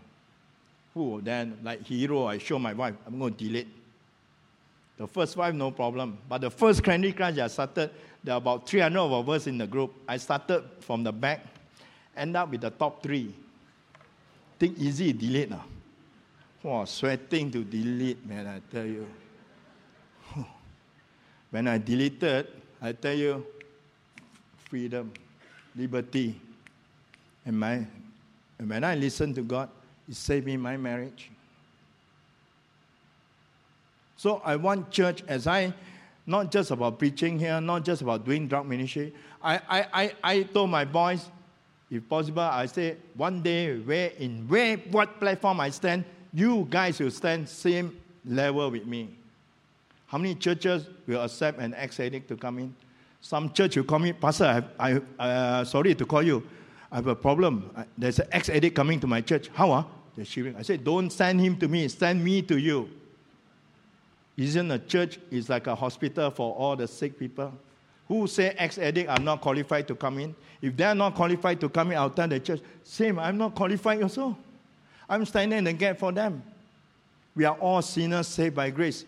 Who then, like hero, I show my wife, I'm going to delete. The first wife, no problem. But the first Candy Crush I started, there are about 300 of us in the group. I started from the back, end up with the top three. Think easy, delete now. Wow, sweating to delete, man, I tell you. When I deleted, I tell you, freedom, liberty. And, my, and when I listen to God, it saved me my marriage. So I want church as I, not just about preaching here, not just about doing drug ministry. I, I, I, I told my boys, if possible, I say one day where in where what platform I stand, you guys will stand same level with me. How many churches will accept an ex-addict to come in? Some church will call me, Pastor, I, I uh, sorry to call you. I have a problem. There's an ex-addict coming to my church. How? Uh? They're shivering. I said, don't send him to me. Send me to you. Isn't a church is like a hospital for all the sick people Who say ex-addict are not qualified to come in? If they are not qualified to come in, I'll tell the church, same, I'm not qualified also. I'm standing in the gap for them. We are all sinners saved by grace.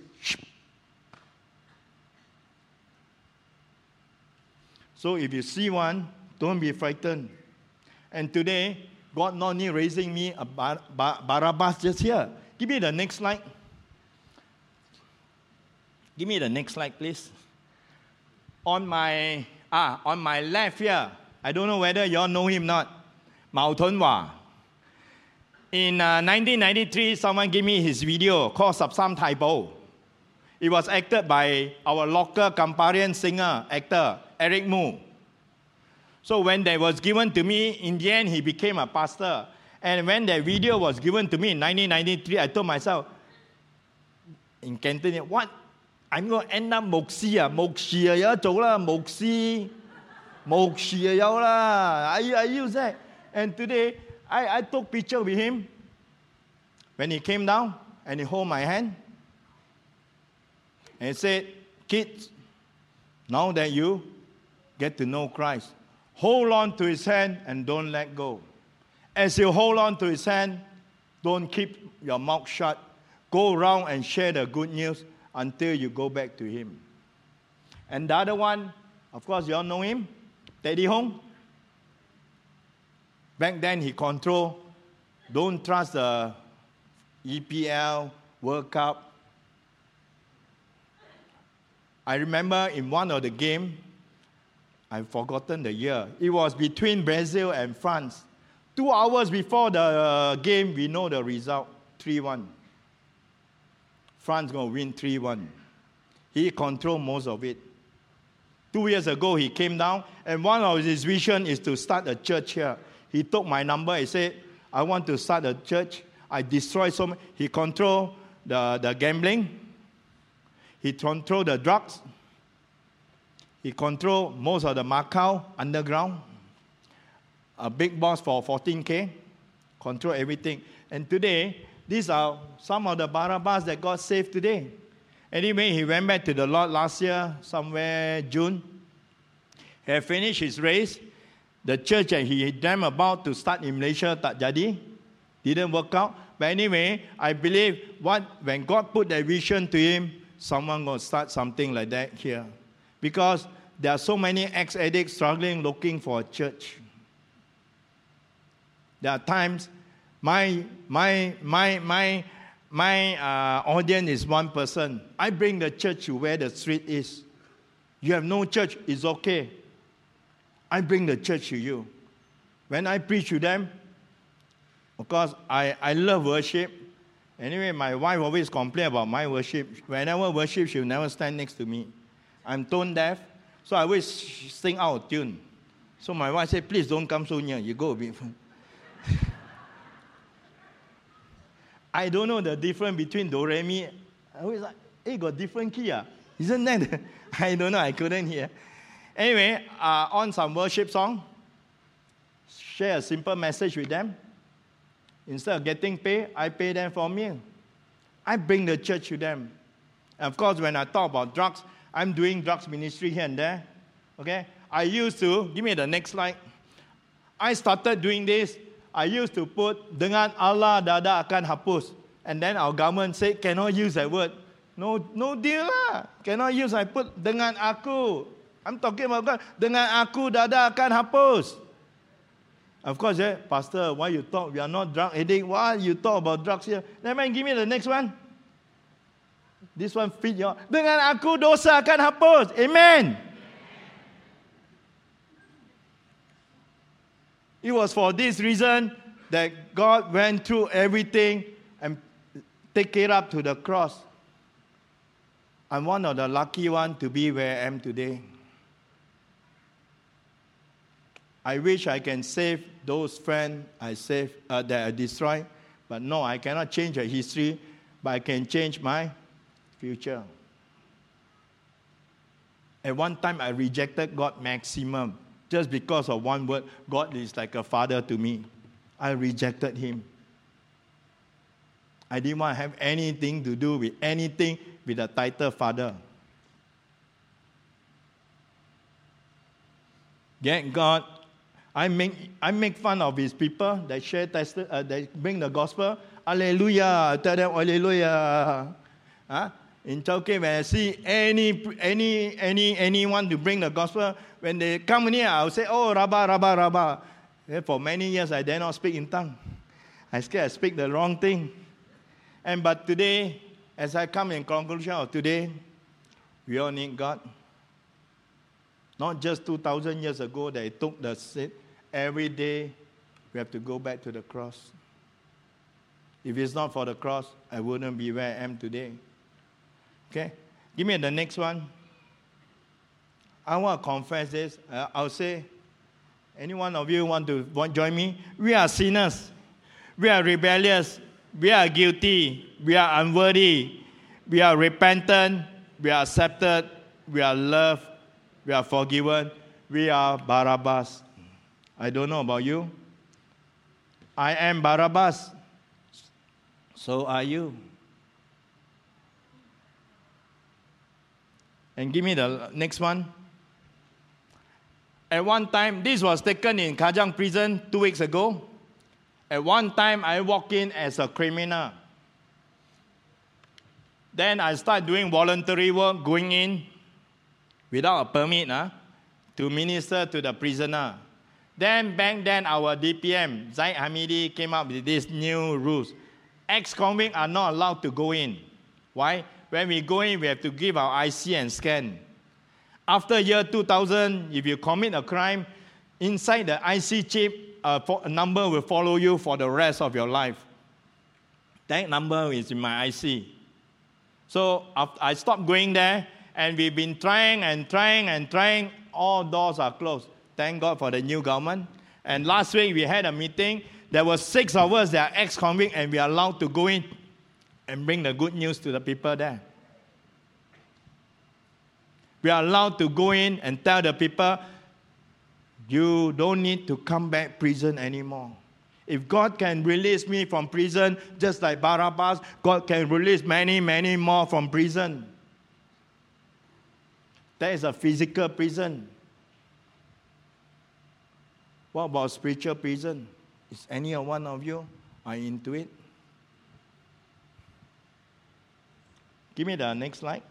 So if you see one, don't be frightened. And today, God not only raising me a Bar- Bar- Barabbas just here. Give me the next slide. Give me the next slide, please. On my ah, on my left here, I don't know whether you all know him or not. Mao Tunhua. In uh, 1993, someone gave me his video called Sapsam Taibo. It was acted by our local Kamparian singer, actor, Eric Moo. So when that was given to me, in the end, he became a pastor. And when that video was given to me in 1993, I told myself, in Cantonese, what? I'm going to end up mokshi ah, mokshi ah, ya I use ah, oh that. And today, I I took picture with him. When he came down and he hold my hand, and he said, kids, now that you get to know Christ, hold on to his hand and don't let go. As you hold on to his hand, don't keep your mouth shut. Go around and share the good news until you go back to him. And the other one, of course, you all know him, Teddy Hong. Back then, he controlled, don't trust the EPL, World Cup. I remember in one of the game, I've forgotten the year. It was between Brazil and France. Two hours before the uh, game, we know the result 3 1. France going to win 3 1. He controlled most of it. Two years ago, he came down, and one of his vision is to start a church here. He took my number. He said, I want to start a church. I destroyed so much. He controlled the, the gambling. He controlled the drugs. He controlled most of the Macau underground. A big boss for 14K. Control everything. And today, these are some of the Barabbas that got saved today. Anyway, he went back to the Lord last year, somewhere June. He finished his race. The church that he dreamed about to start in Malaysia tak jadi. Didn't work out. But anyway, I believe what when God put that vision to him, someone to start something like that here. Because there are so many ex-addicts struggling looking for a church. There are times my my my my my uh, audience is one person. I bring the church to where the street is. You have no church, it's okay. I bring the church to you. When I preach to them, of course, I, I love worship. Anyway, my wife always complain about my worship. Whenever worship, she'll never stand next to me. I'm tone deaf, so I always sing out of tune. So my wife said, please don't come so near. You go a bit. I don't know the difference between do re mi. I always like, hey, got different key. Ah. Isn't that? I don't know. I couldn't hear. Anyway, uh, on some worship song, share a simple message with them. Instead of getting paid, I pay them for meal. I bring the church to them. And of course, when I talk about drugs, I'm doing drugs ministry here and there. Okay? I used to, give me the next slide. I started doing this. I used to put dengan Allah dadah akan hapus. And then our government said cannot use that word. No, no deal lah. Cannot use. I put dengan aku. I'm talking about God. Dengan aku dadah akan hapus. Of course, eh, Pastor, why you talk? We are not drug addict. Why you talk about drugs here? Never mind, give me the next one. This one fit your. Dengan aku dosa akan hapus. Amen. It was for this reason that God went through everything and take it up to the cross. I'm one of the lucky one to be where I am today. I wish I can save those friends I saved uh, that I destroyed, but no, I cannot change the history, but I can change my future. At one time, I rejected God maximum just because of one word. God is like a father to me. I rejected Him. I didn't want to have anything to do with anything with the title father. Get God. I make, I make fun of his people that share test, uh, that bring the gospel. Hallelujah. I tell them, Hallelujah. Huh? In Chowkit, when I see any, any, any, anyone to bring the gospel, when they come near, I'll say, Oh, Rabba, Rabba, Rabba. Then for many years, I dare not speak in tongue. I scared I speak the wrong thing. And but today, as I come in conclusion of today, we all need God. Not just 2,000 years ago that it took the. Every day, we have to go back to the cross. If it's not for the cross, I wouldn't be where I am today. Okay? Give me the next one. I want to confess this. Uh, I'll say, any one of you want to join me? We are sinners. We are rebellious. We are guilty. We are unworthy. We are repentant. We are accepted. We are loved. We are forgiven. We are Barabbas. I don't know about you. I am Barabbas. So are you. And give me the next one. At one time, this was taken in Kajang prison two weeks ago. At one time, I walked in as a criminal. Then I started doing voluntary work, going in without a permit huh, to minister to the prisoner. Then back then, our DPM, Zahid Hamidi, came up with these new rules. Ex-convicts are not allowed to go in. Why? When we go in, we have to give our IC and scan. After year 2000, if you commit a crime, inside the IC chip, a, number will follow you for the rest of your life. That number is in my IC. So I stopped going there, and we've been trying and trying and trying. All doors are closed. Thank God for the new government. And last week we had a meeting. There were six of us that are ex-convict, and we are allowed to go in and bring the good news to the people there. We are allowed to go in and tell the people, you don't need to come back prison anymore. If God can release me from prison, just like Barabbas, God can release many, many more from prison. That is a physical prison. What about spiritual prison? Is any one of you are into it? Give me the next slide.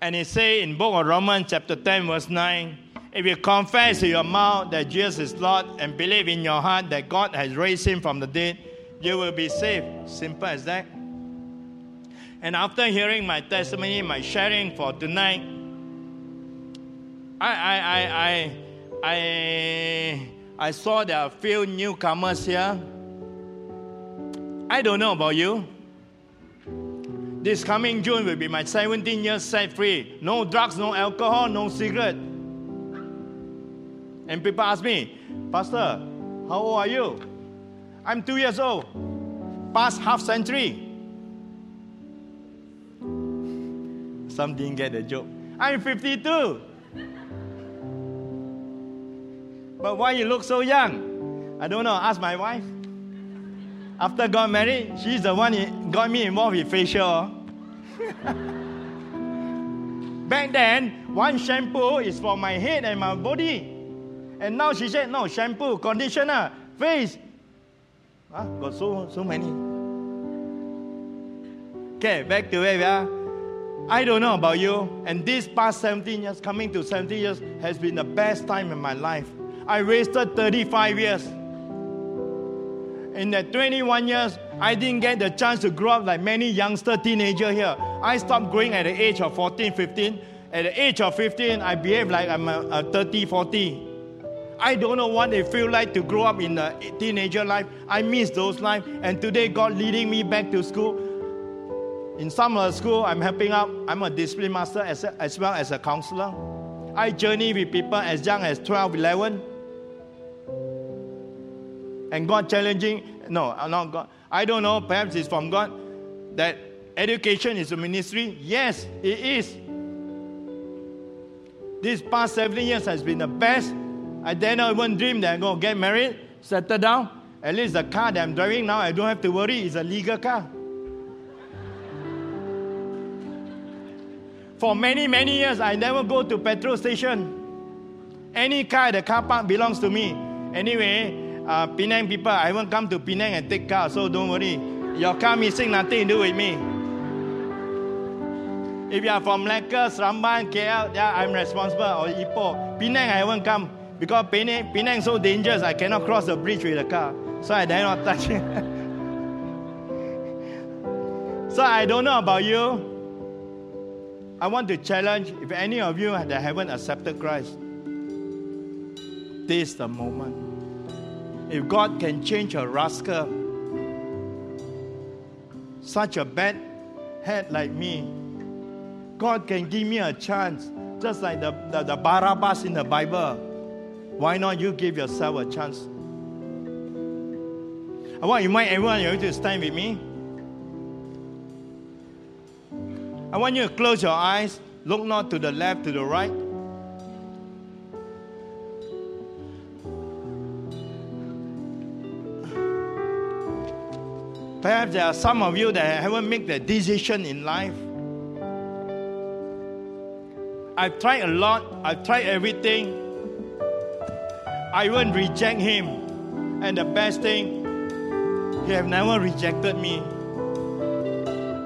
And it say in book of Romans chapter 10 verse 9, if you confess with your mouth that Jesus is Lord and believe in your heart that God has raised him from the dead, you will be saved. Simple as that. And after hearing my testimony, my sharing for tonight, I I I I I, I saw there are a few newcomers here. I don't know about you. This coming June will be my 17 years set free. No drugs, no alcohol, no cigarette. And people ask me, Pastor, how old are you? I'm two years old. Past half century. Some didn't get the joke. I'm 52. But why you look so young? I don't know. Ask my wife. After got married, she's the one got me involved with facial. Back then, one shampoo is for my head and my body. And now she said, no, shampoo, conditioner, face. Ah, got so, so many. Okay, back to where we are. I don't know about you, and this past 17 years, coming to 17 years, has been the best time in my life. I wasted 35 years. In that 21 years, I didn't get the chance to grow up like many youngster teenager here. I stopped growing at the age of 14, 15. At the age of 15, I behave like I'm a, a 30, 40. I don't know what it feel like to grow up in a teenager life. I miss those life. And today, God leading me back to school. In summer school, I'm helping out. I'm a discipline master as, as well as a counselor. I journey with people as young as 12, 11. And God challenging, no, uh, not God. I don't know, perhaps it's from God that education is a ministry. Yes, it is. This past seven years has been the best. I dare not even dream that I'm going to get married, settle down. At least the car that I'm driving now, I don't have to worry. It's a legal car. For many, many years, I never go to petrol station. Any car the car park belongs to me. Anyway, uh, Penang people, I won't come to Penang and take car, so don't worry. Your car missing, nothing to do with me. If you are from Malacca, Seremban, KL, yeah, I'm responsible, or Ipoh. Penang, I won't come because Penang, Penang so dangerous, I cannot cross the bridge with a car. So I dare not touch it. so I don't know about you. I want to challenge if any of you that haven't accepted Christ, this is the moment. If God can change a rascal, such a bad head like me, God can give me a chance, just like the, the, the Barabbas in the Bible. Why not you give yourself a chance? I want to everyone you to stand with me. I want you to close your eyes, look not to the left, to the right. Perhaps there are some of you that haven't made the decision in life. I've tried a lot, I've tried everything. I won't reject him. And the best thing, he have never rejected me.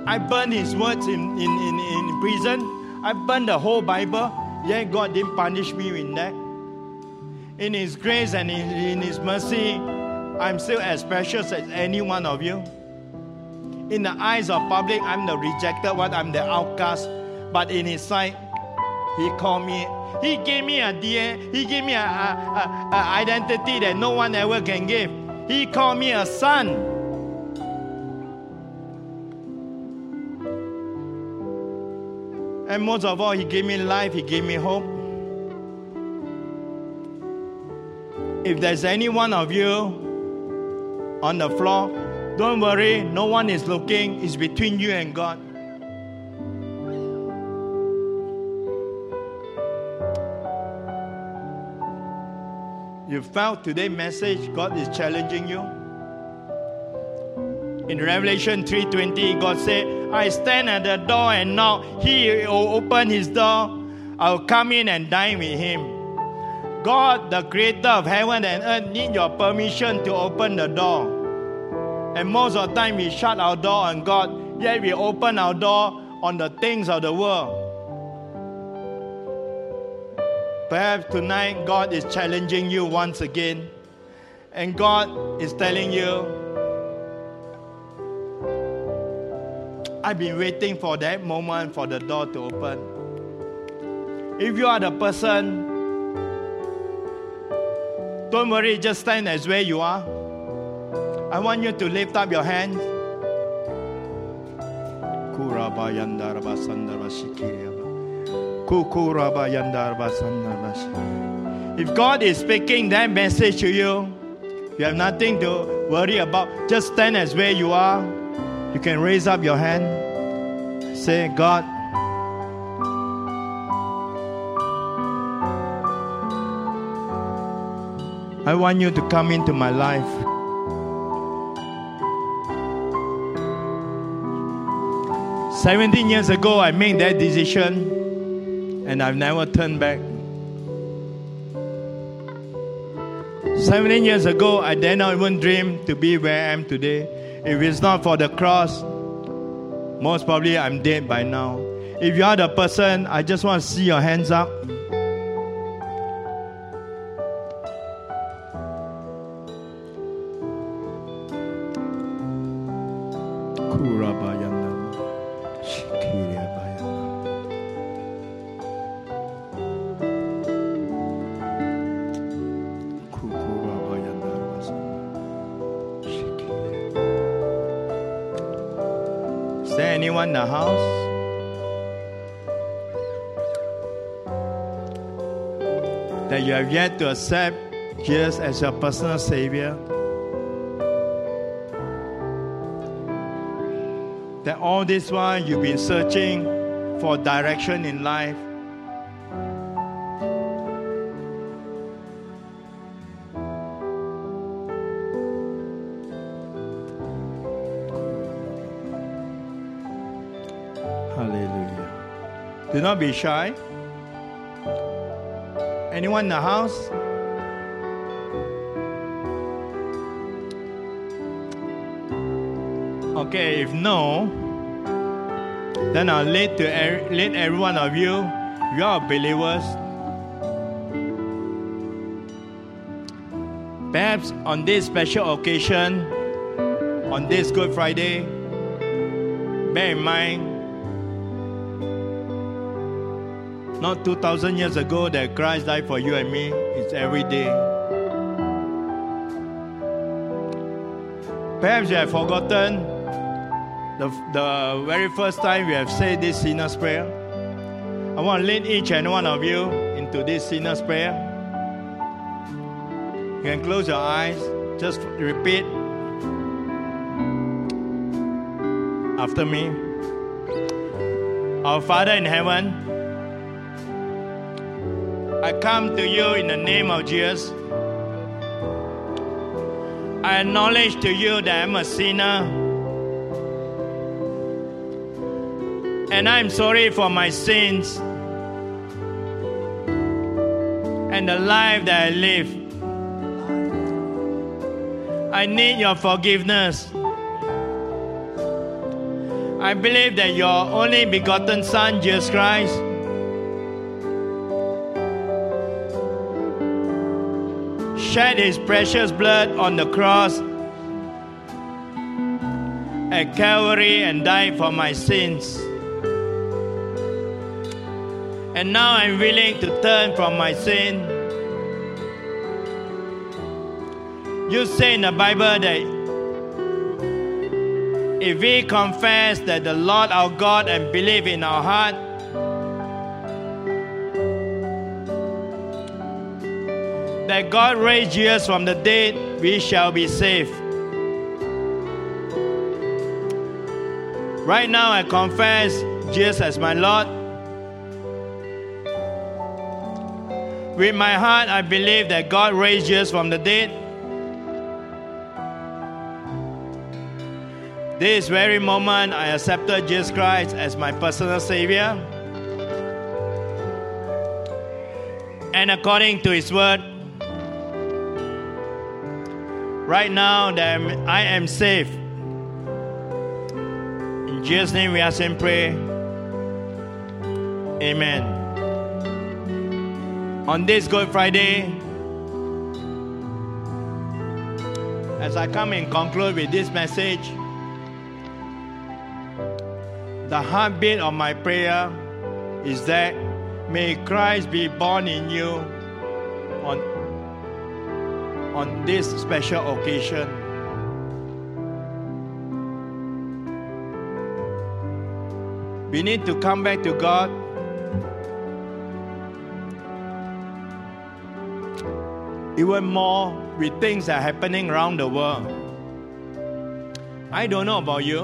I burned his words in, in, in, in prison. I burned the whole Bible. Yet God didn't punish me with that. In his grace and in, in his mercy, I'm still as precious as any one of you. In the eyes of public, I'm the rejected one, I'm the outcast. But in his sight, he called me. He gave me a DNA. He gave me an identity that no one ever can give. He called me a son. And most of all, He gave me life, He gave me hope. If there's any one of you on the floor, don't worry, no one is looking, it's between you and God. You felt today's message, God is challenging you. In Revelation 3:20, God said, I stand at the door and knock. He will open his door. I'll come in and dine with him. God, the creator of heaven and earth, need your permission to open the door. And most of the time we shut our door on God, yet we open our door on the things of the world. Perhaps tonight God is challenging you once again. And God is telling you, I've been waiting for that moment for the door to open. If you are the person, don't worry, just stand as where you are. I want you to lift up your hands. If God is speaking that message to you, you have nothing to worry about. Just stand as where you are. You can raise up your hand. Say, God, I want you to come into my life. Seventeen years ago, I made that decision, and I've never turned back. Seventeen years ago, I did not even dream to be where I am today. If it's not for the cross, most probably I'm dead by now. If you are the person, I just want to see your hands up. Yet to accept Jesus as your personal Savior? that all this while you've been searching for direction in life. Hallelujah. Do not be shy. Anyone in the house? Okay, if no, then I'll lead to er- lead every one of you. You are believers. Perhaps on this special occasion, on this Good Friday, bear in mind, not 2,000 years ago that Christ died for you and me. It's every day. Perhaps you have forgotten the, the very first time we have said this sinner's prayer. I want to lead each and one of you into this sinner's prayer. You can close your eyes, just repeat after me. Our Father in heaven, I come to you in the name of Jesus. I acknowledge to you that I'm a sinner. And I'm sorry for my sins and the life that I live. I need your forgiveness. I believe that your only begotten Son, Jesus Christ, shed his precious blood on the cross at Calvary and died for my sins. And now I'm willing to turn from my sin. You say in the Bible that if we confess that the Lord our God and believe in our heart, that God raised Jesus from the dead, we shall be saved. Right now, I confess Jesus as my Lord. With my heart, I believe that God raised Jesus from the dead. This very moment, I accepted Jesus Christ as my personal Savior. And according to His Word, right now that I'm- I am safe. In Jesus' name we ask and pray. Amen. On this Good Friday, as I come and conclude with this message, the heartbeat of my prayer is that may Christ be born in you on, on this special occasion. We need to come back to God. Even more with things that are happening around the world. I don't know about you,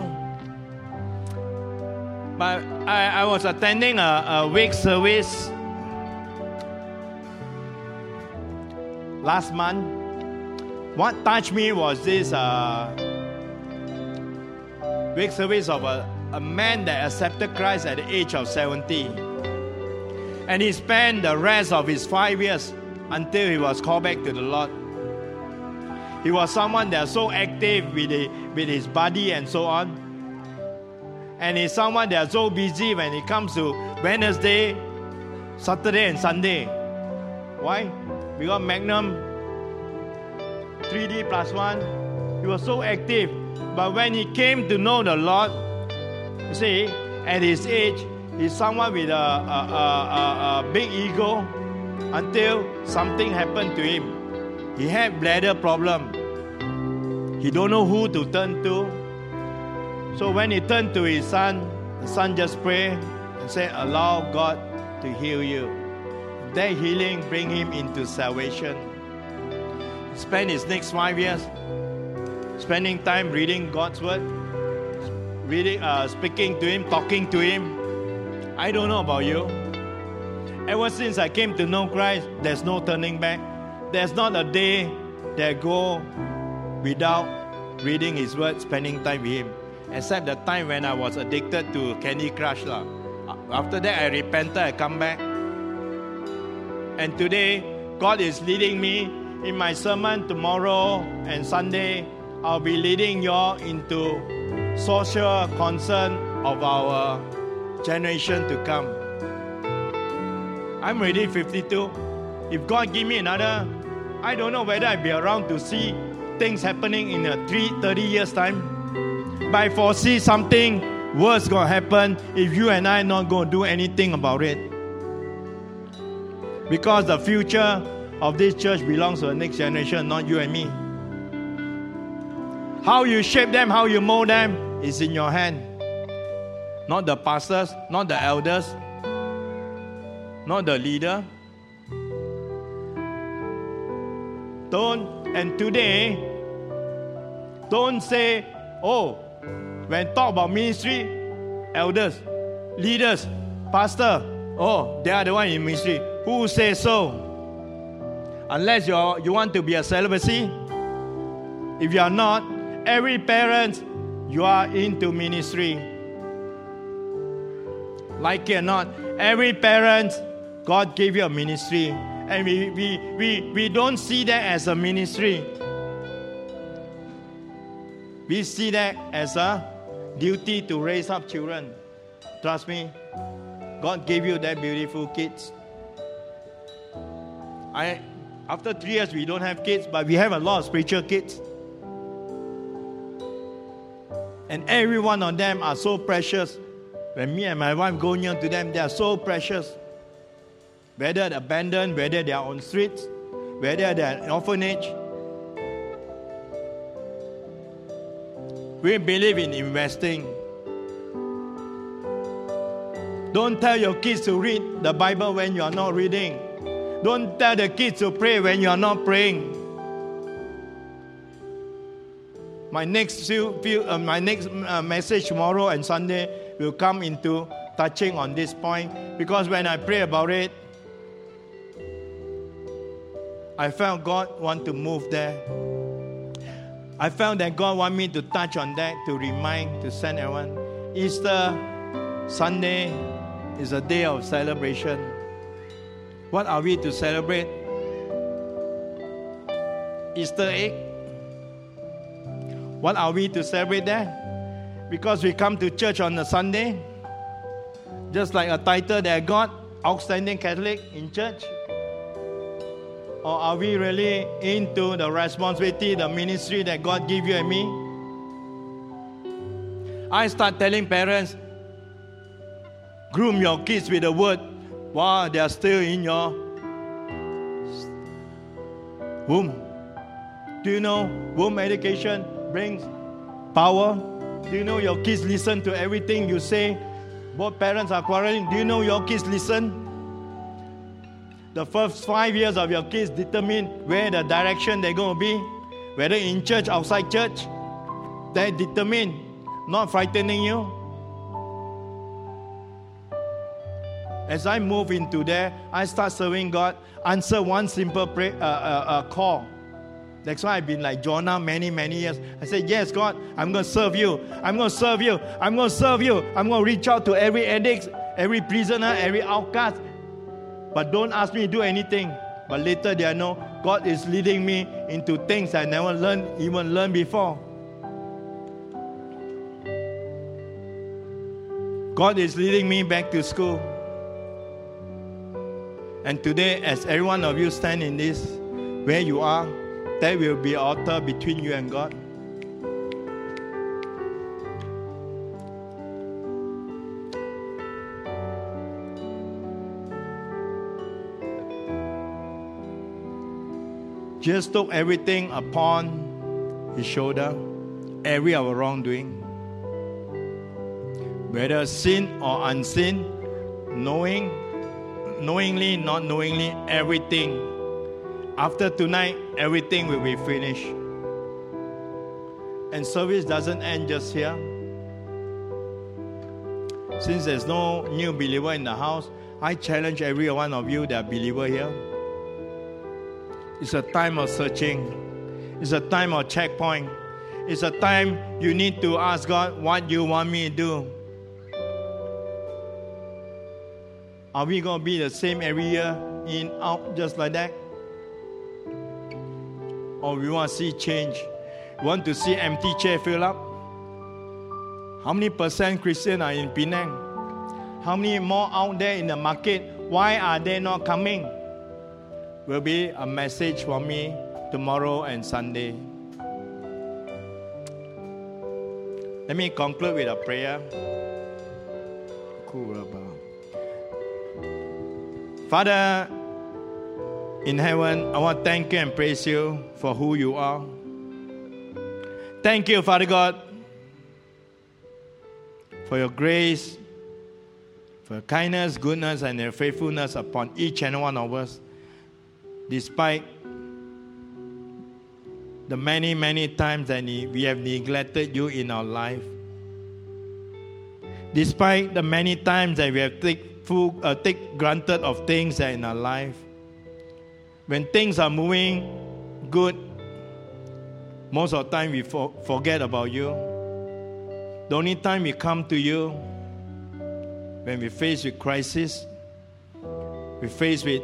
but I, I was attending a, a week service last month. What touched me was this uh, week service of a, a man that accepted Christ at the age of 70. And he spent the rest of his five years until he was called back to the Lord. He was someone that was so active with, the, with his body and so on. And he's someone that is so busy when it comes to Wednesday, Saturday, and Sunday. Why? Because Magnum 3D plus one, he was so active. But when he came to know the Lord, you see, at his age, he's someone with a, a, a, a, big ego until something happened to him. He had bladder problem. He don't know who to turn to. So when he turned to his son, the son just prayed and said, Allow God to heal you. That healing bring him into salvation. He spent his next five years spending time reading God's word, reading, uh, speaking to him, talking to him. I don't know about you. Ever since I came to know Christ, there's no turning back. There's not a day that go without reading His Word, spending time with Him. Except the time when I was addicted to Candy Crush. lah. After that, I repented, I come back. And today, God is leading me in my sermon tomorrow and Sunday. I'll be leading you all into social concern of our generation to come. I'm already 52. If God give me another, I don't know whether I'll be around to see things happening in a three, 30 years time. But I foresee something worse gonna happen if you and I not gonna do anything about it. Because the future of this church belongs to the next generation, not you and me. How you shape them, how you mold them is in your hand. Not the pastors, not the elders, not the leader. Don't, and today, don't say, oh, when talk about ministry, elders, leaders, pastor, oh, they are the one in ministry. Who says so? Unless you you want to be a celibacy. If you are not, every parent, you are into ministry. Like it or not, every parent, God gave you a ministry. And we, we, we, we don't see that as a ministry. We see that as a duty to raise up children. Trust me, God gave you that beautiful kids. I, after three years, we don't have kids, but we have a lot of spiritual kids. And every one of them are so precious. When me and my wife go near to them, they are so precious. Whether abandoned, whether they are on streets, whether they're in orphanage. We believe in investing. Don't tell your kids to read the Bible when you are not reading. Don't tell the kids to pray when you are not praying. My next few, few uh, my next uh, message tomorrow and Sunday will come into touching on this point because when I pray about it, I felt God want to move there. I felt that God want me to touch on that to remind to send everyone. Easter Sunday is a day of celebration. What are we to celebrate? Easter egg. What are we to celebrate there? Because we come to church on a Sunday, just like a title that I got, outstanding Catholic in church. Or are we really into the responsibility, the ministry that God gave you and me? I start telling parents, groom your kids with the word while they are still in your womb. Do you know womb education brings power? Do you know your kids listen to everything you say? Both parents are quarreling. Do you know your kids listen? The first five years of your kids determine where the direction they're going to be, whether in church, outside church. They determine, not frightening you. As I move into there, I start serving God. Answer one simple pray, uh, uh, uh, call. That's why I've been like Jonah many, many years. I said, Yes, God, I'm going to serve you. I'm going to serve you. I'm going to serve you. I'm going to reach out to every addict, every prisoner, every outcast. But don't ask me to do anything. But later they know God is leading me into things I never learned, even learned before. God is leading me back to school. And today, as every one of you stand in this, where you are, there will be altar between you and God. just took everything upon his shoulder, every our wrongdoing, whether sin or unseen, knowing, knowingly, not knowingly, everything. After tonight, everything will be finished. And service doesn't end just here. Since there's no new believer in the house, I challenge every one of you that are believer here it's a time of searching. It's a time of checkpoint. It's a time you need to ask God what you want me to do. Are we going to be the same every year, in, out, just like that? Or we want to see change? We want to see empty chair fill up? How many percent Christian are in Penang? How many more out there in the market? Why are they not coming? Will be a message for me tomorrow and Sunday. Let me conclude with a prayer. Father in heaven, I want to thank you and praise you for who you are. Thank you, Father God, for your grace, for your kindness, goodness, and your faithfulness upon each and one of us, despite the many, many times that we have neglected you in our life. Despite the many times that we have full, uh, take granted of things that in our life. When things are moving good, most of the time we for, forget about you. The only time we come to you when we face with crisis, we face with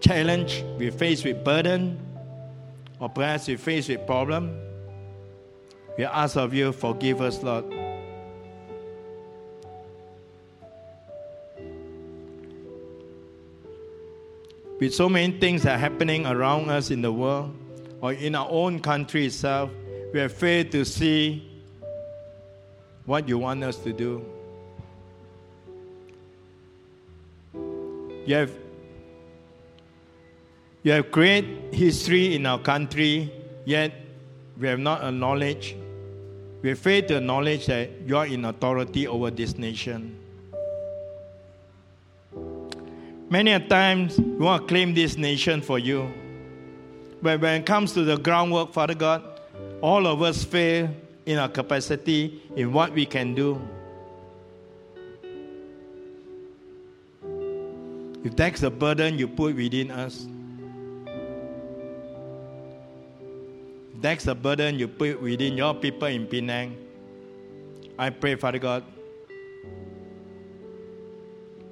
challenge, we face with burden, or perhaps we face with problem. We ask of you, forgive us, Lord. With so many things that are happening around us in the world or in our own country itself, we have failed to see what you want us to do. You have, you have great history in our country, yet we have not acknowledged, we failed to acknowledge that you are in authority over this nation. Many a times we want to claim this nation for you. But when it comes to the groundwork, Father God, all of us fail in our capacity in what we can do. If that's the burden you put within us, that's the burden you put within your people in Penang, I pray, Father God,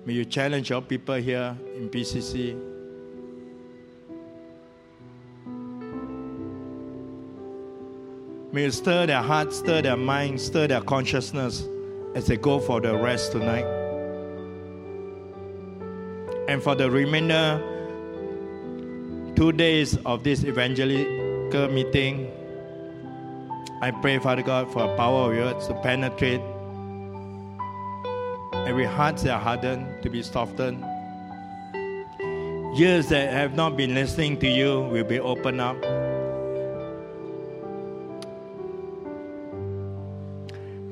may you challenge your people here in PCC. May you stir their hearts, stir their minds, stir their consciousness as they go for the rest tonight. And for the remainder two days of this evangelical meeting, I pray, Father God, for a power of yours to penetrate every heart that hardened to be softened. Ears that have not been listening to you will be opened up.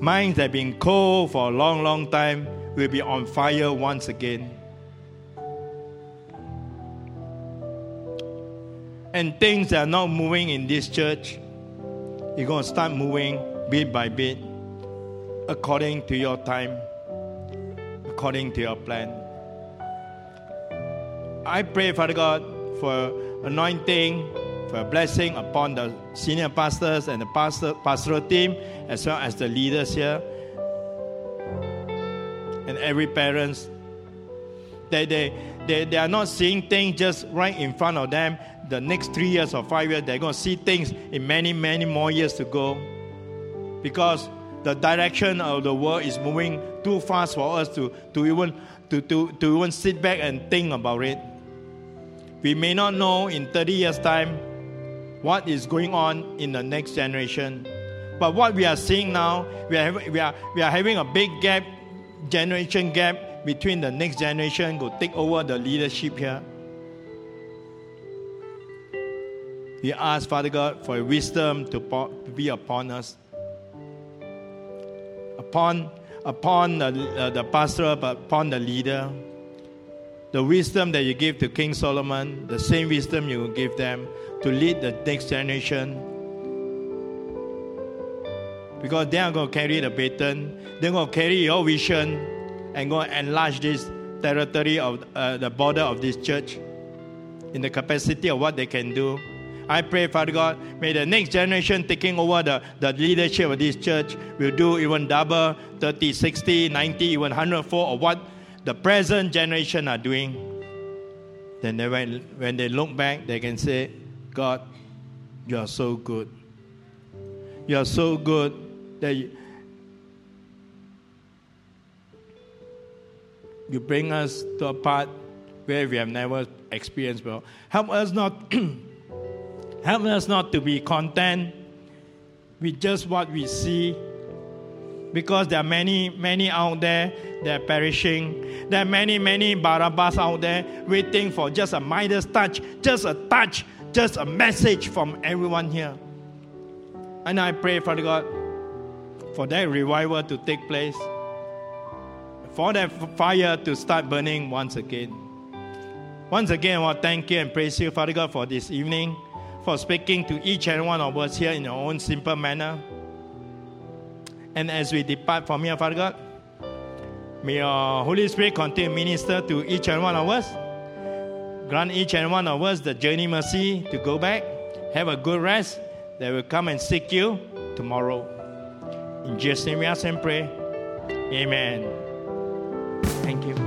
Minds that have been cold for a long, long time will be on fire once again. And things that are not moving in this church, you're going to start moving bit by bit according to your time, according to your plan. I pray, Father God, for anointing, for a blessing upon the senior pastors and the pastor, pastoral team, as well as the leaders here, and every parents. That they, they, they are not seeing things just right in front of them. The next three years or five years, they're going to see things in many, many more years to go. Because the direction of the world is moving too fast for us to, to, even, to, to, to even sit back and think about it. We may not know in 30 years' time what is going on in the next generation. But what we are seeing now, we are, we are, we are having a big gap, generation gap between the next generation who take over the leadership here. We ask, Father God, for wisdom to, to be upon us. Upon, upon the, uh, the pastor, but upon the leader. The wisdom that you give to King Solomon, the same wisdom you will give them to lead the next generation. Because they are going to carry the baton, they're going to carry your vision and go enlarge this territory of uh, the border of this church in the capacity of what they can do. I pray, Father God, may the next generation taking over the, the leadership of this church will do even double, 30, 60, 90, even 104 of what the present generation are doing. Then they, when, when they look back, they can say, God, you are so good. You are so good that you, you bring us to a part where we have never experienced before. Help us not help us not to be content with just what we see. Because there are many, many out there that are perishing. There are many, many Barabbas out there waiting for just a Midas touch, just a touch, just a message from everyone here. And I pray, Father God, for that revival to take place, for that fire to start burning once again. Once again, I want to thank you and praise you, Father God, for this evening, for speaking to each and one of us here in your own simple manner. And as we depart from here, Father God, may your Holy Spirit continue to minister to each and one of us. Grant each and one of us the journey mercy to go back, have a good rest, that will come and seek you tomorrow. In Jesus' name we ask and pray. Amen. Thank you.